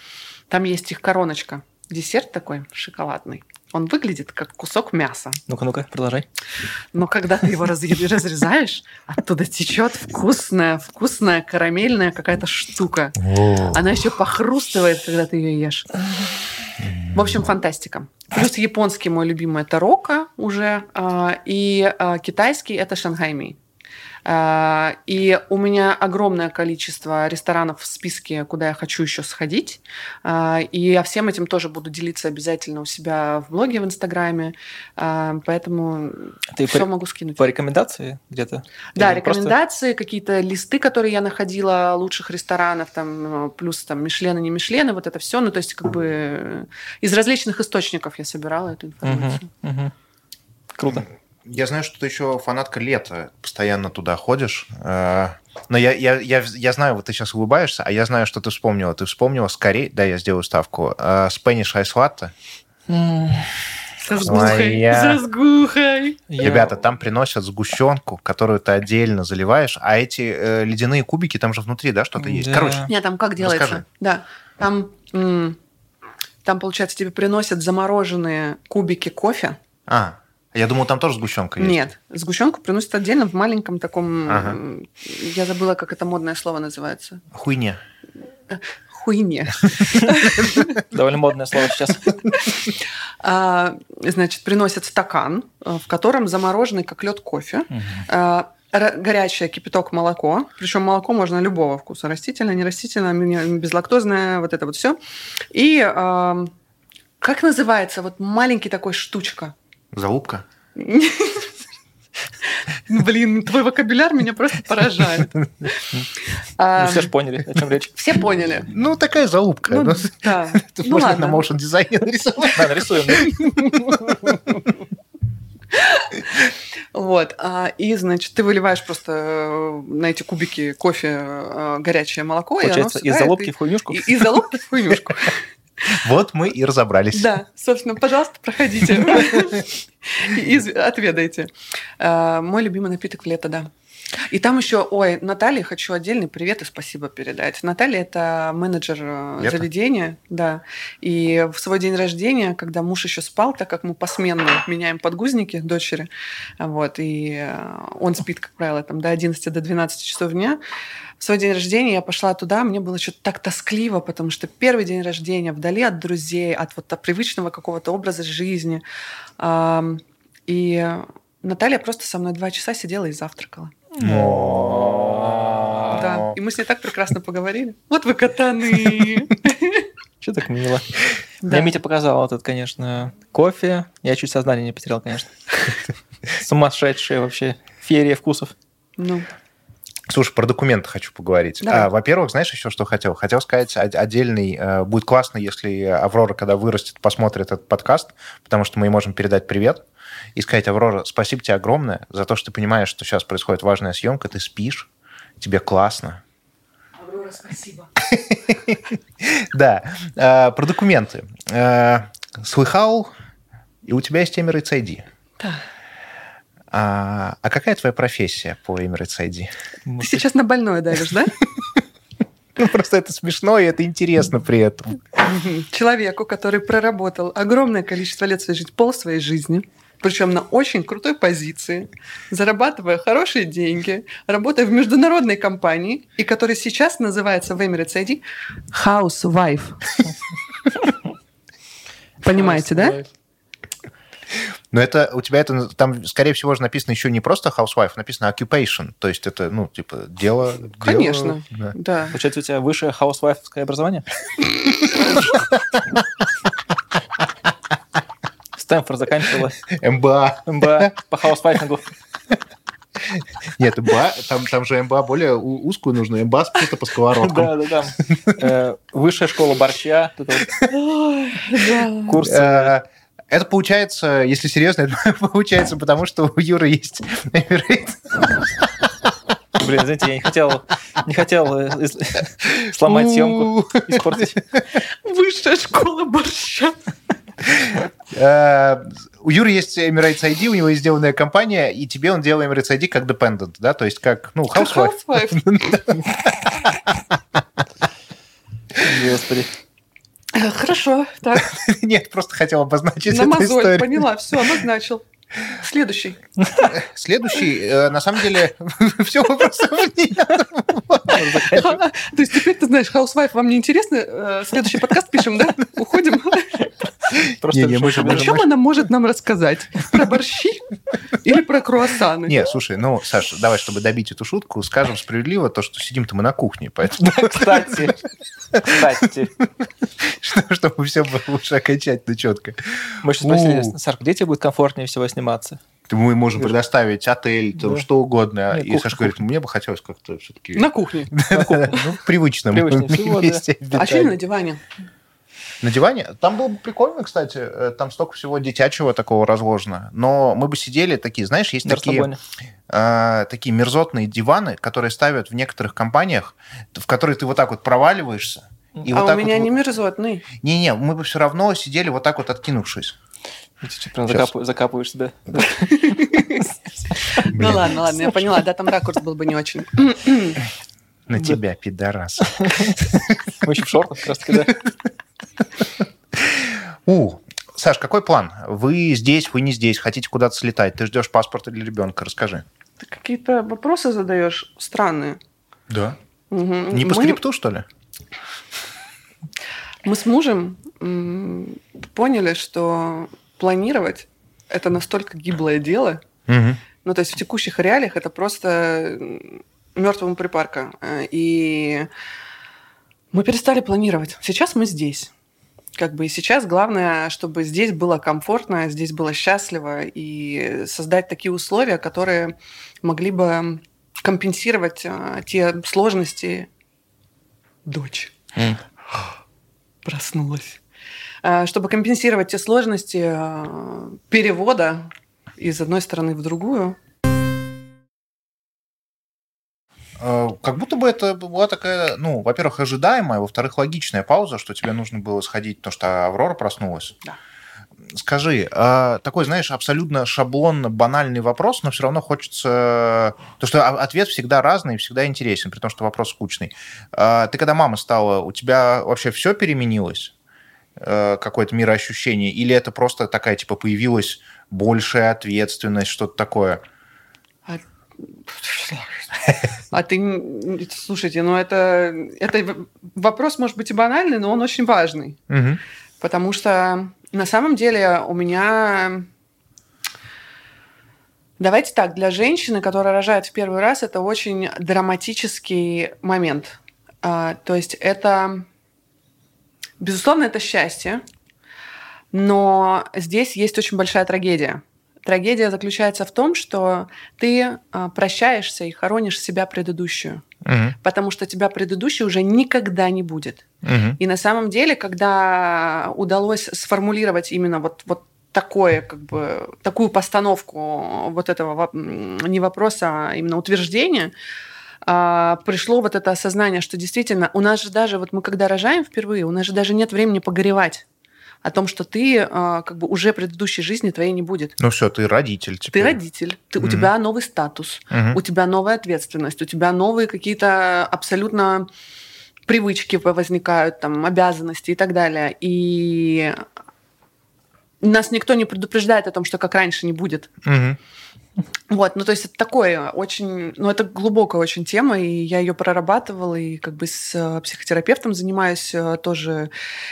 Там есть их короночка. Десерт такой шоколадный. Он выглядит как кусок мяса. Ну-ка, ну-ка, продолжай. Но когда ты его раз- *laughs* разрезаешь, оттуда течет вкусная, вкусная карамельная какая-то штука. Она еще похрустывает, когда ты ее ешь. В общем, фантастика. Плюс японский мой любимый это рока уже, а, и а, китайский это шанхайми. А, И у меня огромное количество ресторанов в списке, куда я хочу еще сходить. А, И я всем этим тоже буду делиться обязательно у себя в блоге в Инстаграме. А, Поэтому Ты все по, могу скинуть. по рекомендации где-то? Да, Или просто- рекомендации, какие-то листы, которые я находила лучших ресторанов, там, э, плюс там Мишлены, не Мишлены, вот это все. Ну, то есть, как бы э, из различных источников я собирала эту информацию. Мгм, мгм. Круто. Я знаю, что ты еще фанатка лета, постоянно туда ходишь. Э, Но я, я, я, я знаю, вот ты сейчас улыбаешься, а я знаю, что ты вспомнила. Ты вспомнила скорее, да, я сделаю ставку, э, Spanish Ice Latte. М, Со сгухой, Моя. со сгухой. я- Ребята, там приносят сгущенку, которую ты отдельно заливаешь, а эти э, ледяные кубики, там же внутри, да, что-то есть. Да. Короче, Нет, там как делается? Расскажи. Да, там, там, получается, тебе приносят замороженные кубики кофе. а, я думал, там тоже сгущенка есть. Нет, сгущенку приносят отдельно в маленьком таком... Ага. Я забыла, как это модное слово называется. Хуйня. Хуйне. *laughs* Довольно модное слово сейчас. А, Значит, приносят стакан, э, в котором замороженный как лед кофе, а, горячее кипяток молоко, причем молоко можно любого вкуса, растительное, нерастительное, безлактозное, вот это вот все. И как называется вот маленький такой штучка? Залупка. *laughs* Блин, твой вокабуляр меня просто поражает. А, Ну, все же поняли, о чем речь. Все поняли. Ну, такая залупка. Ну, да. *laughs* Ну, можно ладно. на motion дизайне нарисовать. Да, нарисуем. *laughs* Вот. а, И, значит, ты выливаешь просто э, на эти кубики кофе э, горячее молоко. и Получается, из встает, залупки и- в хуйнюшку. и- Из залупки в хуйнюшку. Вот мы и разобрались. Да, собственно, пожалуйста, проходите *laughs* и отведайте. А, Мой любимый напиток в лето, да. И там еще, ой, Наталье хочу отдельный привет и спасибо передать. Наталья это менеджер э, Лето? заведения, да. И в свой день рождения, когда муж еще спал, так как мы посменно меняем подгузники дочери, вот, и э, он спит, как правило, там до 11 до 12 часов дня. В свой день рождения я пошла туда, мне было что-то так тоскливо, потому что первый день рождения вдали от друзей, от вот от привычного какого-то образа жизни. И Наталья просто со мной два часа сидела и завтракала. Да. И мы с ней так прекрасно поговорили. Вот вы катаны. Что так мило? Да. Мне Митя показал этот, конечно, кофе. Я чуть сознание не потерял, конечно. *laughs* Сумасшедшая вообще феерия вкусов. Ну, Слушай, про документы хочу поговорить. Давай. А, во-первых, знаешь еще что хотел? Хотел сказать отдельный... э, будет классно, если Аврора, когда вырастет, посмотрит этот подкаст, потому что мы ей можем передать привет и сказать, Аврора, спасибо тебе огромное за то, что ты понимаешь, что сейчас происходит важная съемка, ты спишь, тебе классно. Аврора, спасибо. *laughs* Да, э, про документы. Э, слыхал, и у тебя есть Emirates ID. Да. А, а какая твоя профессия по Emirates ID? Ты Может, сейчас на больное давишь, да? Ну, просто это смешно, и это интересно при этом. Человеку, который проработал огромное количество лет своей жизни, пол своей жизни, причем на очень крутой позиции, зарабатывая хорошие деньги, работая в международной компании, и который сейчас называется в Emirates ID Housewife. *laughs* Понимаете, да? *laughs* Но это у тебя это там, скорее всего, же написано еще не просто housewife, написано occupation. То есть это, ну, типа, дело... дело- Конечно. да. Да. Получается, у тебя высшее housewife ское образование? *laughs* Стэнфорд заканчивала MBA. MBA по housewifing у. *laughs* Нет, MBA, там, там же MBA более узкую нужно. MBA просто по сковородкам. Да, да, да. Э, Высшая школа борща. Курсы. Это получается, если серьезно, *laughs* это получается потому, что у Юры есть Emirates. Блин, знаете, я не хотел, не хотел э, сломать съемку, испортить. Высшая школа борща. Э, У Юры есть Emirates ID, у него есть сделанная компания, и тебе он делает Emirates ID как dependent, да, то есть как, ну, housewife. Господи. Э, Хорошо, так, *laughs* Нет, просто хотел обозначить на эту историю. поняла, все, обозначил. Следующий. *laughs* Следующий, э, на самом деле, *laughs* все вопросов нет. То есть теперь ты знаешь, Housewife вам не интересно? Э, Следующий подкаст пишем, да? Уходим. Просто Не-не, мы же- О чем она может нам рассказать? Про борщи или про круассаны? Не, слушай, ну, Саша, давай, чтобы добить эту шутку, скажем справедливо то, что сидим-то мы на кухне, поэтому, Кстати, кстати, что- чтобы все было уже окончательно четко. мы сейчас спросили. Саш, где тебе будет комфортнее всего сниматься? Мы можем предоставить отель, там, Да. что угодно. Нет, И кухня, Саша говорит, мне бы хотелось как-то все-таки... На кухне. Ну, *laughs* в привычном Привычнее всего, да. месте. А что не на диване? На диване? Там было бы прикольно, кстати. э, Там столько всего детячего такого разложено. Но мы бы сидели такие, знаешь, есть такие, э, такие мерзотные диваны, которые ставят в некоторых компаниях, в которые ты вот так вот проваливаешься. И А вот у так меня вот... не мерзотный. Не-не, мы бы все равно сидели вот так вот откинувшись. Ты что, прям Сейчас. закапываешь, закапываешь себя. Ну ладно, ладно, я поняла. Да, там ракурс был бы не очень. На тебя, пидорас. *laughs* Мы еще в шортах как раз таки, да. У, Саш, какой план? Вы здесь, вы не здесь, хотите куда-то слетать, ты ждешь паспорта для ребенка, расскажи. Ты какие-то вопросы задаешь странные. Да. Мгм. Не по Мы- скрипту, что ли? Мы с мужем поняли, что планировать это настолько гиблое дело. Мгм. Ну, то есть в текущих реалиях это просто мертвому припарка. Э, И мы перестали планировать. Сейчас мы здесь. Как бы и сейчас главное, чтобы здесь было комфортно, здесь было счастливо и создать такие условия, которые могли бы компенсировать э, те сложности. Дочь М. *gasps* проснулась. Э, Чтобы компенсировать те сложности перевода из одной стороны в другую. Как будто бы это была такая, ну, во-первых, ожидаемая, во-вторых, логичная пауза, что тебе нужно было сходить, потому что Аврора проснулась. Да. Скажи, а такой, знаешь, абсолютно шаблонно банальный вопрос, но все равно хочется... То, что ответ всегда разный и всегда интересен, при том, что вопрос скучный. А Ты когда мама стала, у тебя вообще все переменилось? Э, Какое-то мироощущение? Или это просто такая, типа, появилась большая ответственность, что-то такое? А, ты, слушайте, ну это, это вопрос может быть и банальный, но он очень важный. Мгм. Потому что на самом деле у меня Давайте так, для женщины, которая рожает в первый раз, это очень драматический момент. А, то есть это, безусловно, это счастье, но здесь есть очень большая трагедия. Трагедия заключается в том, что ты а, прощаешься и хоронишь себя предыдущую, Мгм. потому что тебя предыдущей уже никогда не будет. Мгм. И на самом деле, когда удалось сформулировать именно вот, вот такое, как бы, такую постановку вот этого не вопроса, а именно утверждения, а, пришло вот это осознание, что действительно у нас же даже, вот мы когда рожаем впервые, у нас же даже нет времени погоревать о том, что ты а, как бы уже предыдущей жизни твоей не будет. Ну все, ты родитель Ты теперь. родитель, ты, у Мгм. тебя новый статус, Мгм. у тебя новая ответственность, у тебя новые какие-то абсолютно привычки возникают, там, обязанности и так далее. И нас никто не предупреждает о том, что как раньше не будет. Мгм. Вот, ну то есть это такое очень, ну это глубокая очень тема, и я ее прорабатывала, и как бы с э, психотерапевтом занимаюсь э, тоже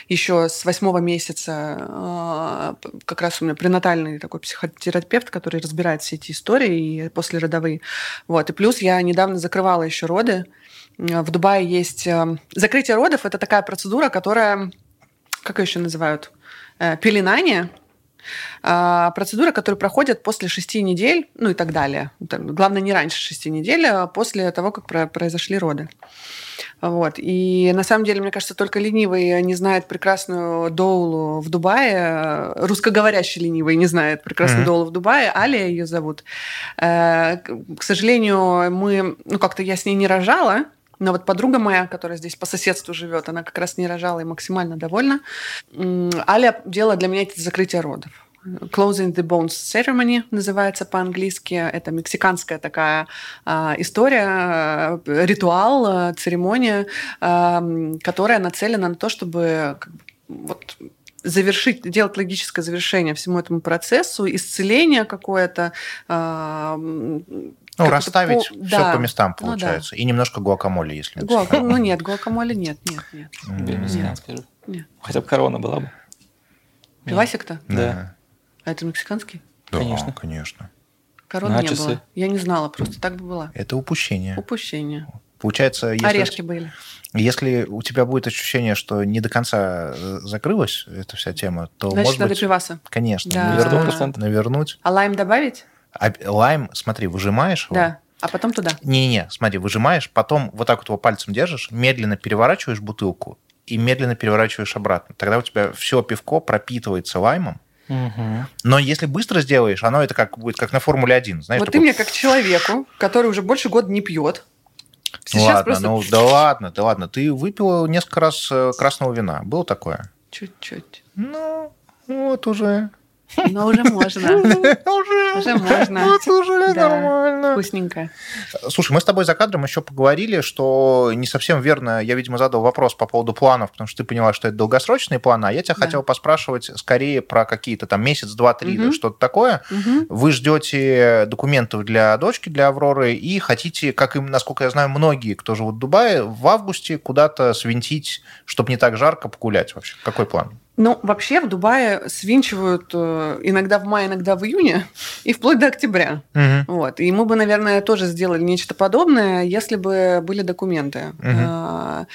еще с восьмого месяца. э, Как раз у меня пренатальный такой психотерапевт, который разбирает все эти истории и послеродовые. Вот, и плюс я недавно закрывала еще роды. В Дубае есть закрытие родов, это такая процедура, которая, как ее еще называют, пеленание. А, Процедура, которая проходит после шести недель, ну и так далее. Главное, не раньше шести недель, а после того, как про- произошли роды. Вот. И на самом деле, мне кажется, только ленивый не знает прекрасную доулу в Дубае, русскоговорящий ленивый не знает прекрасную Мгм. доулу в Дубае, Алия ее зовут. Э, к сожалению, мы, ну как-то я с ней не рожала, но вот подруга моя, которая здесь по соседству живет, она как раз не рожала и максимально довольна. Аля делала для меня эти закрытия родов. Closing the Bones Ceremony называется по-английски. Это мексиканская такая а, история, э, ритуал, э, церемония, м, которая нацелена на то, чтобы как бы, вот, завершить, делать логическое завершение всему этому процессу, исцеление какое-то. м, Ну, расставить по- все да. по местам, Ну да. получается. И немножко гуакамоле, если Гуа-. Ну нет, гуакамоле нет, нет, нет. Мексиканская же. Хотя бы корона была бы. Пивасик-то? Да. А это мексиканский? Да, Конечно. конечно. Короны не было. Я не знала, просто так бы была. Это упущение. Упущение. Получается, если, Орешки были. если у тебя будет ощущение, что не до конца э, закрылась эта вся тема, то, Значит, может надо быть, пиваса. конечно, Да. навернуть, 100%. навернуть. А лайм добавить? А лайм, смотри, выжимаешь его. Да. А потом туда. Не-не-не, смотри, выжимаешь, потом вот так вот его пальцем держишь, медленно переворачиваешь бутылку и медленно переворачиваешь обратно. Тогда у тебя все пивко пропитывается лаймом. Мгм. Но если быстро сделаешь, оно это как будет как на Формуле 1. Знаешь, вот ты такой, мне как человеку, который уже больше года не пьет. Сейчас ладно, просто ну да ладно, да ладно. Ты выпила несколько раз э, красного вина. Было такое? чуть-чуть. Ну, вот уже. Но уже можно. *laughs* Уже, Уже можно. Вот уже нормально. Вкусненько. Слушай, мы с тобой за кадром еще поговорили, что не совсем верно, я, видимо, задал вопрос по поводу планов, потому что ты поняла, что это долгосрочные планы, а я тебя хотел поспрашивать скорее про какие-то там месяц, два, три, что-то такое. Вы ждете документов для дочки, для Авроры, и хотите, как и, насколько я знаю, многие, кто живут в Дубае, в августе куда-то свинтить, чтобы не так жарко погулять вообще. Какой план? Ну, вообще в Дубае свинчивают э, иногда в мае, иногда в июне, и вплоть до октября. Мгм. Вот. И мы бы, наверное, тоже сделали нечто подобное, если бы были документы. А,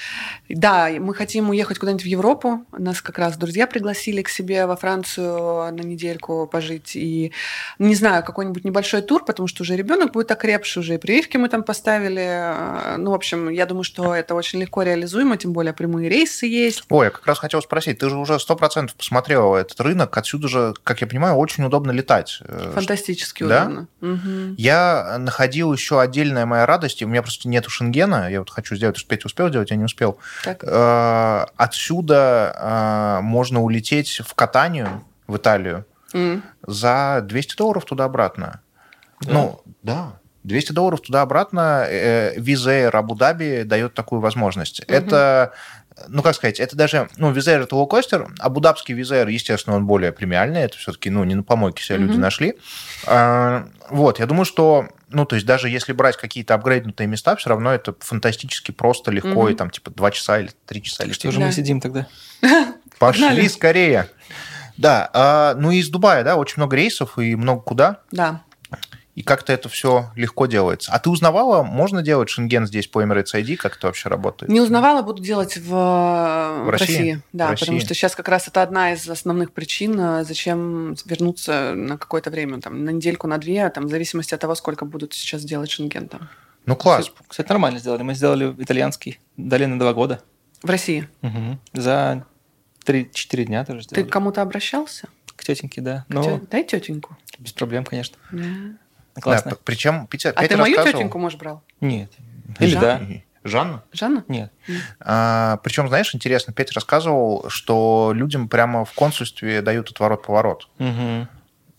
Да, мы хотим уехать куда-нибудь в Европу. Нас как раз друзья пригласили к себе во Францию на недельку пожить. И не знаю, какой-нибудь небольшой тур, потому что уже ребенок будет окрепший, уже и прививки мы там поставили. А, Ну, в общем, я думаю, что это очень легко реализуемо, тем более прямые рейсы есть. Ой, я как раз хотел спросить, ты же уже процентов посмотрела этот рынок, отсюда же, как я понимаю, очень удобно летать. Э, Фантастически Да? удобно. Мгм. Я находил еще отдельная моя радость, и у меня просто нету шенгена, я вот хочу сделать, Петя успел сделать, я не успел. Так. Э, Отсюда э, можно улететь в Катанию, в Италию, М. за 200 долларов туда-обратно. Да? Ну, да. 200 долларов туда-обратно. Э, Виза Air Абу-Даби дает такую возможность. Мгм. Это, ну, как сказать, это даже, ну, Виза Air это лоукостер, Абу-Дабский Виза Air, естественно, он более премиальный, это все-таки, ну, не на помойке себя люди Мгм. нашли. А, вот, я думаю, что, ну, то есть даже если брать какие-то апгрейднутые места, все равно это фантастически просто, легко, Мгм. и там, типа, 2 часа или 3 часа лететь. Что же Да. мы сидим тогда? *laughs* Пошли Погнали. скорее. Да, а, ну и из Дубая, да, очень много рейсов и много куда. Да. И как-то это все легко делается. А ты узнавала, можно делать шенген здесь по Emirates ID, как это вообще работает? Не узнавала, буду делать в, В России? России. Да, В России. потому что сейчас как раз это одна из основных причин, э, зачем вернуться на какое-то время, там, на недельку, на две, там, в зависимости от того, сколько будут сейчас делать шенген там. Ну, класс. Кстати, нормально сделали. Мы сделали итальянский. Дали на два года. В России. Мгм. За 3-4 дня тоже Ты сделали. к кому-то обращался? К тетеньке, да. К Ну, тё- Дай тетеньку. без проблем, конечно. Да. Классно. Да, причем Петя, А опять ты мою тетеньку, может, брал? Нет. Или да. Жанна? Жанна? Нет. А, причем, знаешь, интересно, Петя рассказывал, что людям прямо в консульстве дают отворот-поворот. Мгм.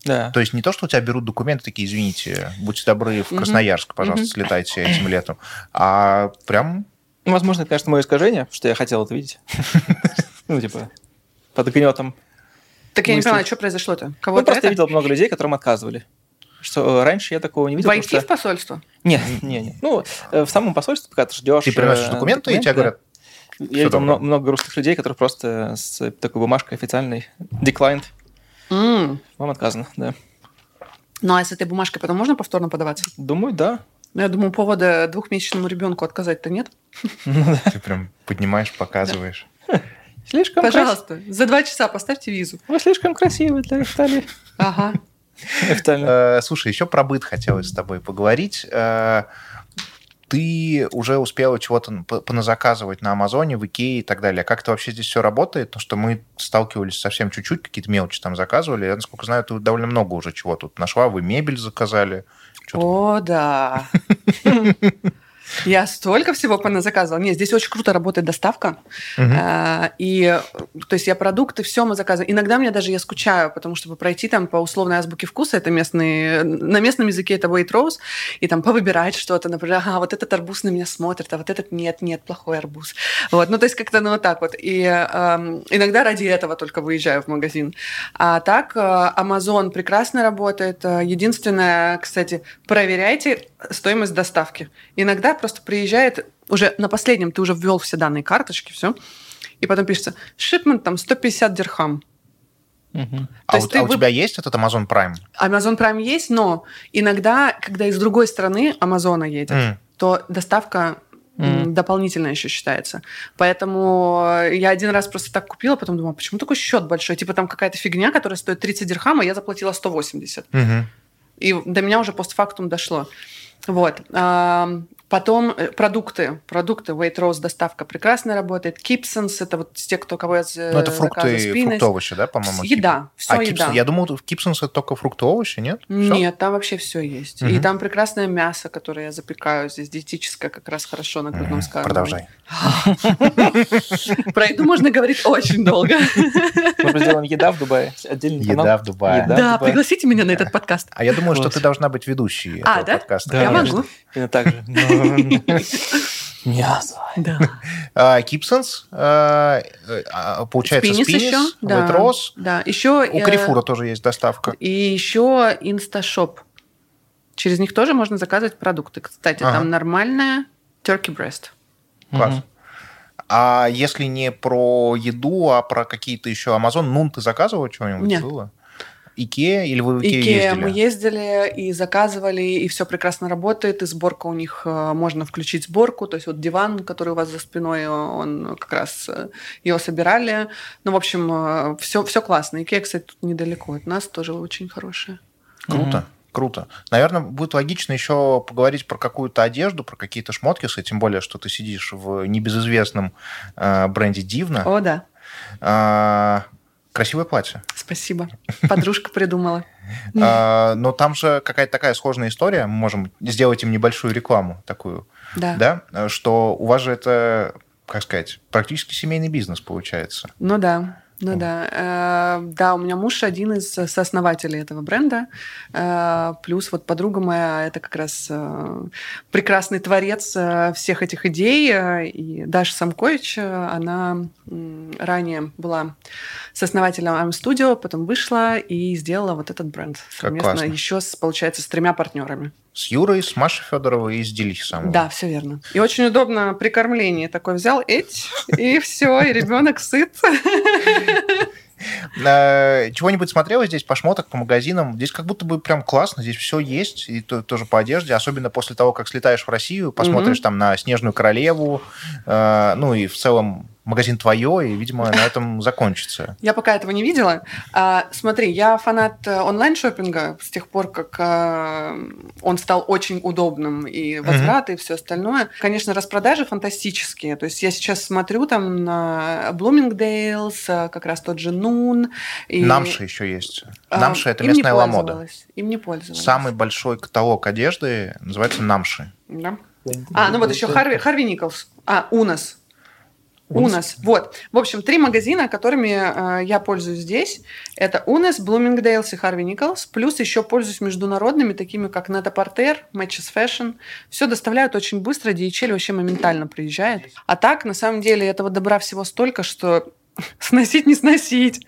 Да. То есть не то, что у тебя берут документы такие, извините, будьте добры, в. Красноярск, пожалуйста, слетайте этим летом. А прям Ну, возможно, это, конечно, мое искажение, что я хотел это видеть. *laughs* Ну, типа, под гнетом. Так я не Мысли. поняла, что произошло-то? Ну, Кого-то просто я видел много людей, которым отказывали. Что э, раньше я такого не видел. Войти в что- посольство? Нет, нет, нет. Ну, э, в самом посольстве, когда ты ждешь... ты приносишь э, документы, и тебе да. говорят, Я видел много, много грустных людей, которые просто с такой бумажкой официальной declined. М. Вам отказано, да. Ну, а с этой бумажкой потом можно повторно подаваться? Думаю, да. Ну, я думаю, повода двухмесячному ребенку отказать-то нет. ты прям поднимаешь, показываешь. Слишком красиво. Пожалуйста, за два часа поставьте визу. Вы слишком красивы для Италии. Ага. *laughs* Э, Слушай, еще про быт хотелось с тобой поговорить. Э, Ты уже успела чего-то поназаказывать на Амазоне, в Икее и так далее. Как это вообще здесь все работает? Потому что мы сталкивались совсем чуть-чуть, какие-то мелочи там заказывали. Я, насколько знаю, ты довольно много уже чего тут нашла. Вы мебель заказали. О, да. *laughs* Я столько всего поназаказывала. Нет, здесь очень круто работает доставка. А, И, то есть, я продукты, все мы заказываем. Иногда мне даже я скучаю, потому что пройти там по условной азбуке вкуса, это местный, на местном языке это Waitrose, и там повыбирать что-то, например, ага, вот этот арбуз на меня смотрит, а вот этот нет, нет, плохой арбуз. Вот, ну, то есть, как-то, ну, вот так вот. И иногда ради этого только выезжаю в магазин. А так, э, Amazon прекрасно работает. Э, Единственное, кстати, проверяйте стоимость доставки. Иногда просто приезжает, уже на последнем ты уже ввел все данные карточки, все, и потом пишется, шипмент там 150 дирхам. Мгм. А, у, а у тебя есть этот Amazon Prime? Amazon Prime есть, но иногда, когда из другой страны Амазона едет, М. то доставка Мгм. дополнительно еще считается. Поэтому я один раз просто так купила, потом думала, почему такой счет большой? Типа там какая-то фигня, которая стоит 30 дирхам, а я заплатила 180. Мгм. И до меня уже постфактум дошло. Вот. Потом э, продукты. Продукты. Waitrose доставка прекрасно работает. Kipsons это вот те, кто кого я Ну, это фрукты. Spinach. фрукты, овощи, да, по-моему? Еда. Все А еда. Kipson- я думал, в Кипсонс это только фрукты, овощи, нет? Всё? Нет, там вообще все есть. И Мгм. там прекрасное мясо, которое я запекаю здесь, диетическое, как раз хорошо на грудном скармливании. Продолжай. *laughs* Про еду можно говорить очень долго. Быть, сделаем еда в Дубае? Отдельный канал? Еда в Дубае. Еда. Да, пригласите меня на этот подкаст. А я думаю, что ты должна быть ведущей А, этого да? подкаста. Я конечно. могу. Именно так же. *laughs* Мясо. Да. А, Kibsons, а, а, получается, Spinneys Spinneys, еще. Да. Waitrose. Да. Еще, У э, Carrefour а тоже есть доставка. И еще InstaShop. Через них тоже можно заказывать продукты. Кстати, Ага. там нормальная turkey breast. Класс. А если не про еду, а про какие-то еще Amazon, Noon ты заказывала чего-нибудь? Нет. Было? Икея или вы в Икею Икея ездили? мы ездили и заказывали, и все прекрасно работает, и сборка у них, э, можно включить сборку, то есть вот диван, который у вас за спиной, он как раз э, его собирали. Ну, в общем, все, все классно. Икея, кстати, тут недалеко от нас, тоже очень хорошая. Круто. Круто. Наверное, будет логично еще поговорить про какую-то одежду, про какие-то шмотки, с тем более, что ты сидишь в небезызвестном э, бренде Дивна. О, да, А, красивое платье. спасибо. Подружка придумала. *laughs* А, но там же какая-то такая сложная история. Мы можем сделать им небольшую рекламу такую, Да. да, что у вас же это, как сказать, практически семейный бизнес получается. Ну да, ну Вот. да. Э, Да, у меня муж один из сооснователей этого бренда. Э, Плюс вот подруга моя, это как раз э, прекрасный творец всех этих идей. И Даша Самкович, она ранее была сооснователем I'm Studio, потом вышла и сделала вот этот бренд. Совместно классно. еще, с, получается, с тремя партнерами. С Юрой, с Машей Федоровой и с Самовой. Да, все верно. И очень удобно при кормлении. Такой взял, эть, и все, и ребенок сыт. Э, *laughs* Чего-нибудь смотрела здесь по шмоток, по магазинам? Здесь как будто бы прям классно, здесь все есть, и то- тоже по одежде, особенно после того, как слетаешь в Россию, посмотришь там на Снежную Королеву, э, ну и в целом магазин твое, и, видимо, на этом закончится. Я пока этого не видела. А, смотри, я фанат э, онлайн-шоппинга с тех пор, как э, он стал очень удобным, и возвраты, и все остальное. Конечно, распродажи фантастические. То есть я сейчас смотрю там на Bloomingdale's, э, как раз тот же Noon. И, Намша еще есть. а, Намша – это им местная ламода. Им не пользовалась. Самый большой каталог одежды называется Намши. Да. А, ну вот еще Харви, Харви Николс. А, Унас. Унас. Вот. В общем, три магазина, которыми э, я пользуюсь здесь. Это Унас, Bloomingdale's и Харви Николс. Плюс еще пользуюсь международными, такими как Neta Porter, Matches Fashion. Все доставляют очень быстро, DHL вообще моментально приезжает. А так, на самом деле, этого добра всего столько, что *laughs* сносить не сносить.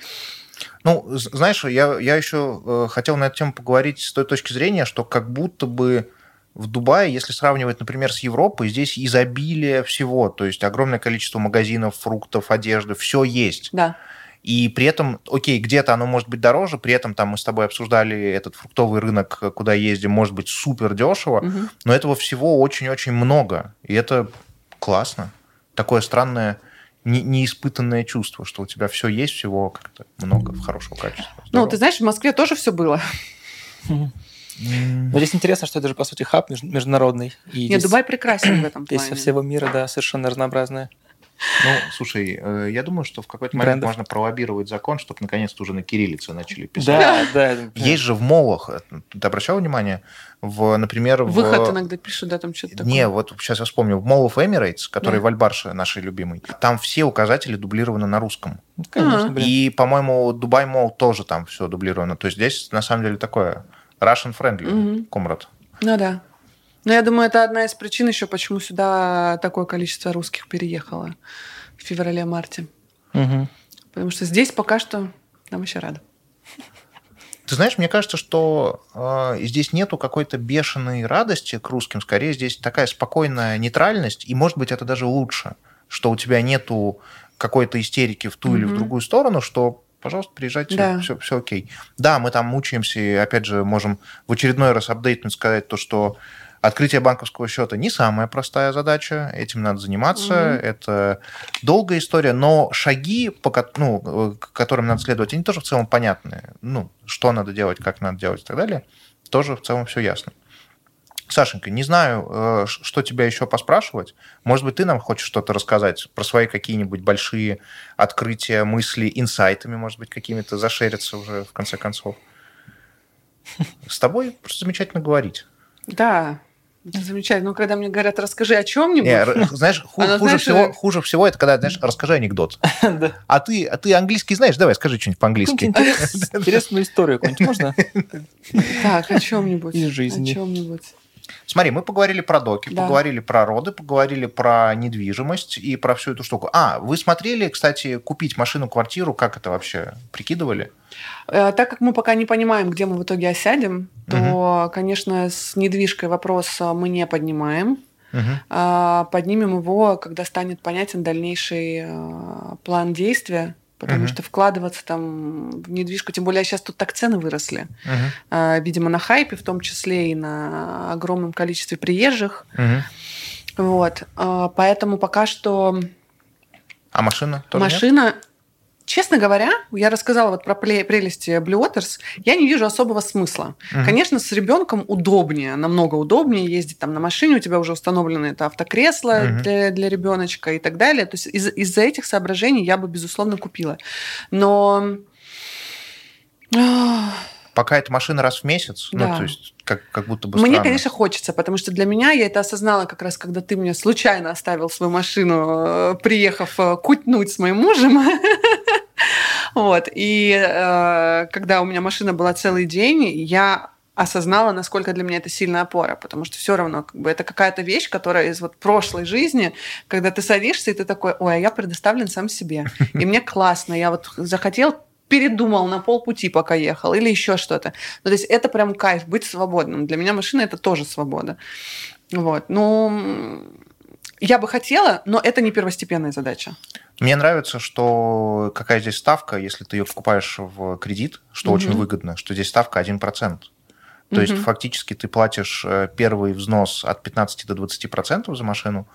Ну, знаешь, я, я еще э, хотел на эту тему поговорить с той точки зрения, что как будто бы в Дубае, если сравнивать, например, с Европой, здесь изобилие всего, то есть огромное количество магазинов, фруктов, одежды, все есть. Да. И при этом, окей, где-то оно может быть дороже, при этом там мы с тобой обсуждали этот фруктовый рынок, куда ездим, может быть супер дешево, Мгм. но этого всего очень-очень много. И это классно. Такое странное, не- неиспытанное чувство, что у тебя все есть, всего как-то много в хорошего качества. Ну, Здорово. ты знаешь, в Москве тоже все было. Но здесь интересно, что это же, по сути, хаб меж- международный. И Нет, здесь, Дубай прекрасен в этом здесь плане. со всего мира, да, совершенно разнообразное. Ну, слушай, э, я думаю, что в какой-то момент Брендов. можно пролоббировать закон, чтобы наконец-то уже на кириллице начали писать. Да, да. Есть же в молах, э, ты обращал внимание, в, например, в... Выход иногда пишут, да, там что-то такое. Не, вот сейчас я вспомнил, в Mall of Emirates, который Да. в Альбарше нашей любимый, там все указатели дублированы на русском. Ну, Конечно, блин. И, по-моему, Дубай Мол тоже там все дублировано. То есть здесь, на самом деле, такое Russian friendly, Мгм. Комрад. Ну да. Но я думаю, это одна из причин еще, почему сюда такое количество русских переехало в феврале-марте. Мгм. Потому что здесь пока что нам еще рады. Ты знаешь, мне кажется, что э, здесь нету какой-то бешеной радости к русским. Скорее, здесь такая спокойная нейтральность, и, может быть, это даже лучше, что у тебя нету какой-то истерики в ту или в другую сторону, что пожалуйста, приезжайте, Да. все, все окей. Да, мы там мучаемся, и опять же можем в очередной раз апдейтнуть, сказать то, что открытие банковского счета не самая простая задача, этим надо заниматься, Мгм. это долгая история, но шаги, по, ну, которым надо следовать, они тоже в целом понятны. Ну, что надо делать, как надо делать и так далее, тоже в целом все ясно. Сашенька, не знаю, э, что тебя еще поспрашивать. Может быть, ты нам хочешь что-то рассказать про свои какие-нибудь большие открытия, мысли, инсайтами, может быть, какими-то зашериться уже в конце концов. С тобой просто замечательно говорить. Да, замечательно. Ну, когда мне говорят, расскажи о чем-нибудь. Не, знаешь, ху- Она, хуже, знаешь, всего, э, хуже всего это когда, знаешь, расскажи анекдот. *laughs* Да. А ты, а ты английский знаешь? Давай, скажи что-нибудь по-английски. Интересную *laughs* историю какую-нибудь можно? Так, о чем-нибудь. Из жизни. О чем-нибудь. Смотри, мы поговорили про доки, Да. поговорили про роды, поговорили про недвижимость и про всю эту штуку. А, вы смотрели, кстати, купить машину, квартиру, как это вообще прикидывали? Э, Так как мы пока не понимаем, где мы в итоге осядем, то, конечно, с недвижкой вопрос э, мы не поднимаем. А, Поднимем его, когда станет понятен дальнейший э, план действия, потому Мгм. что вкладываться там в недвижку, тем более сейчас тут так цены выросли. А, видимо, на хайпе, в том числе и на огромном количестве приезжих. Мгм. Вот. А, Поэтому пока что А машина тоже нет? Честно говоря, я рассказала вот про прелести Blue Waters, я не вижу особого смысла. Мгм. Конечно, с ребенком удобнее, намного удобнее ездить там на машине, у тебя уже установлено это автокресло Мгм. для, для ребеночка и так далее. То есть из- из-за этих соображений я бы, безусловно, купила. Но... Пока это машина раз в месяц, ну, Да. то есть как, как будто бы Мне, странно. конечно, хочется, потому что для меня я это осознала как раз, когда ты мне случайно оставил свою машину, э, приехав э, кутнуть с моим мужем. *laughs* Вот. И э, когда у меня машина была целый день, я осознала, насколько для меня это сильная опора, потому что все равно как бы, это какая-то вещь, которая из вот прошлой жизни, когда ты садишься, и ты такой, ой, а я предоставлен сам себе. *laughs* И мне классно, я вот захотел, передумал на полпути, пока ехал, или еще что-то. Ну, то есть это прям кайф, быть свободным. Для меня машина это тоже свобода. Вот. Ну, я бы хотела, но это не первостепенная задача. Мне нравится, что какая здесь ставка, если ты ее покупаешь в кредит, что очень Мгм. выгодно, что здесь ставка 1%. То Мгм. есть фактически ты платишь э, первый взнос от 15 до 20% за машину,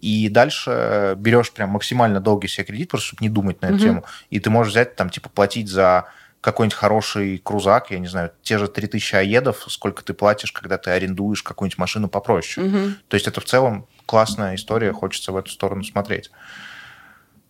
и дальше берешь прям максимально долгий себе кредит, просто чтобы не думать на эту Мгм. тему. И ты можешь взять там, типа, платить за какой-нибудь хороший крузак, я не знаю, те же 3000 аедов, сколько ты платишь, когда ты арендуешь какую-нибудь машину попроще. Мгм. То есть это в целом классная история, хочется в эту сторону смотреть.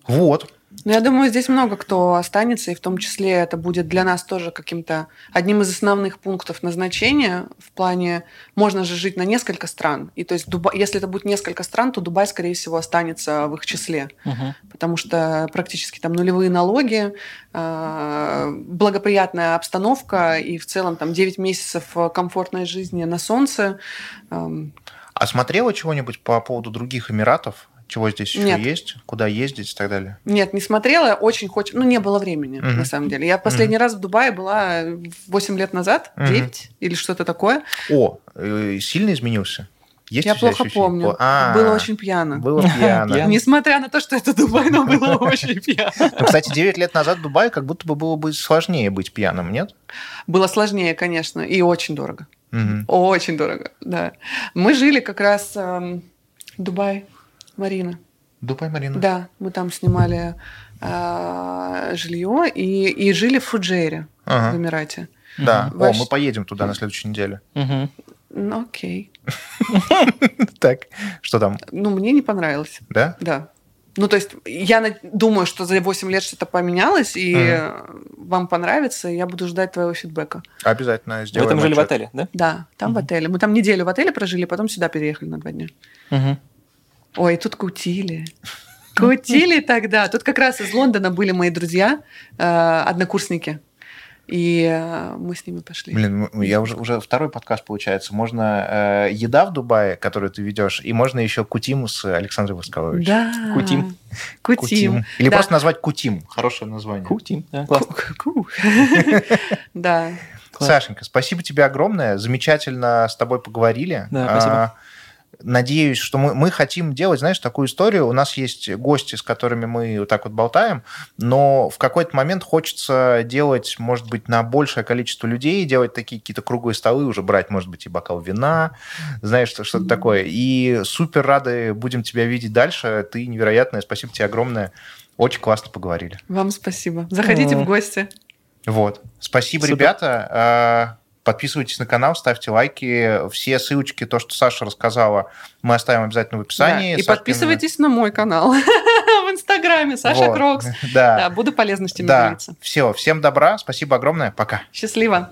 Вот. Ну, я думаю, здесь много кто останется, и в том числе это будет для нас тоже каким-то одним из основных пунктов назначения в плане можно же жить на несколько стран. И то есть Дуба- если это будет несколько стран, то Дубай, скорее всего, останется в их числе. Мгм. потому что практически там нулевые налоги, э, благоприятная обстановка и в целом там 9 месяцев комфортной жизни на солнце. Эм, А смотрела чего-нибудь по поводу других Эмиратов? Чего здесь еще Нет. есть? Куда ездить и так далее? Нет, не смотрела, очень хочется, ну не было времени Мгм. на самом деле. Я последний раз в Дубае была 8 лет назад, Мгм. 9 или что-то такое. О, э, сильно изменился? Есть Я плохо ощущение? помню. А, Было очень пьяно. Было *laughs* пьяно. Пьяно. Несмотря на то, что это Дубай, но было *laughs* очень пьяно. Ну, кстати, 9 лет назад в Дубае как будто бы было бы сложнее быть пьяным, нет? Было сложнее, конечно, и очень дорого. Очень дорого, да. Мы жили как раз эм, Дубай, Марина. Дубай, Марина? Да, мы там снимали э, жилье и, и жили в Фуджейре в Ага, Эмирате. да. Мгм. О, Ваш- мы поедем туда на следующей неделе. Мгм. Ну, окей. *laughs* Так, что там, Ну, мне не понравилось, да? да. Ну, то есть, я думаю, что за 8 лет что-то поменялось, и вам понравится, и я буду ждать твоего фидбэка. Обязательно Вы сделаем. там жили в отеле, да? Да, там в отеле. Мы там неделю в отеле прожили, потом сюда переехали на два дня. Ой, тут кутили. Кутили тогда. Тут как раз из Лондона были мои друзья, э, однокурсники. И э, мы с ними пошли. Блин, я уже, уже второй подкаст получается. Можно э, еда в Дубае, которую ты ведешь, и можно еще кутим с Александром Воскаловичем. Да. Кутим. Кутим. Или Да. просто назвать кутим. Хорошее название. Кутим. Да, классно. Ку- ку- *laughs* Да. Сашенька, спасибо тебе огромное. Замечательно с тобой поговорили. Да, спасибо. А, Надеюсь, что мы, мы хотим делать, знаешь, такую историю. У нас есть гости, с которыми мы вот так вот болтаем, но в какой-то момент хочется делать, может быть, на большее количество людей, делать такие какие-то круглые столы, уже брать, может быть, и бокал вина, знаешь, что- что-то такое. И супер рады будем тебя видеть дальше. Ты невероятная. Спасибо тебе огромное. Очень классно поговорили. Вам спасибо. Заходите О. в гости. Вот. Спасибо, Супер. ребята. Подписывайтесь на канал, ставьте лайки. Все ссылочки, то, что Саша рассказала, мы оставим обязательно в описании. Да. И подписывайтесь на мой канал *laughs* в Инстаграме. Саша Вот. Крокс. Да, Да, буду полезностями да. делиться. Все, всем добра. Спасибо огромное. Пока. Счастливо.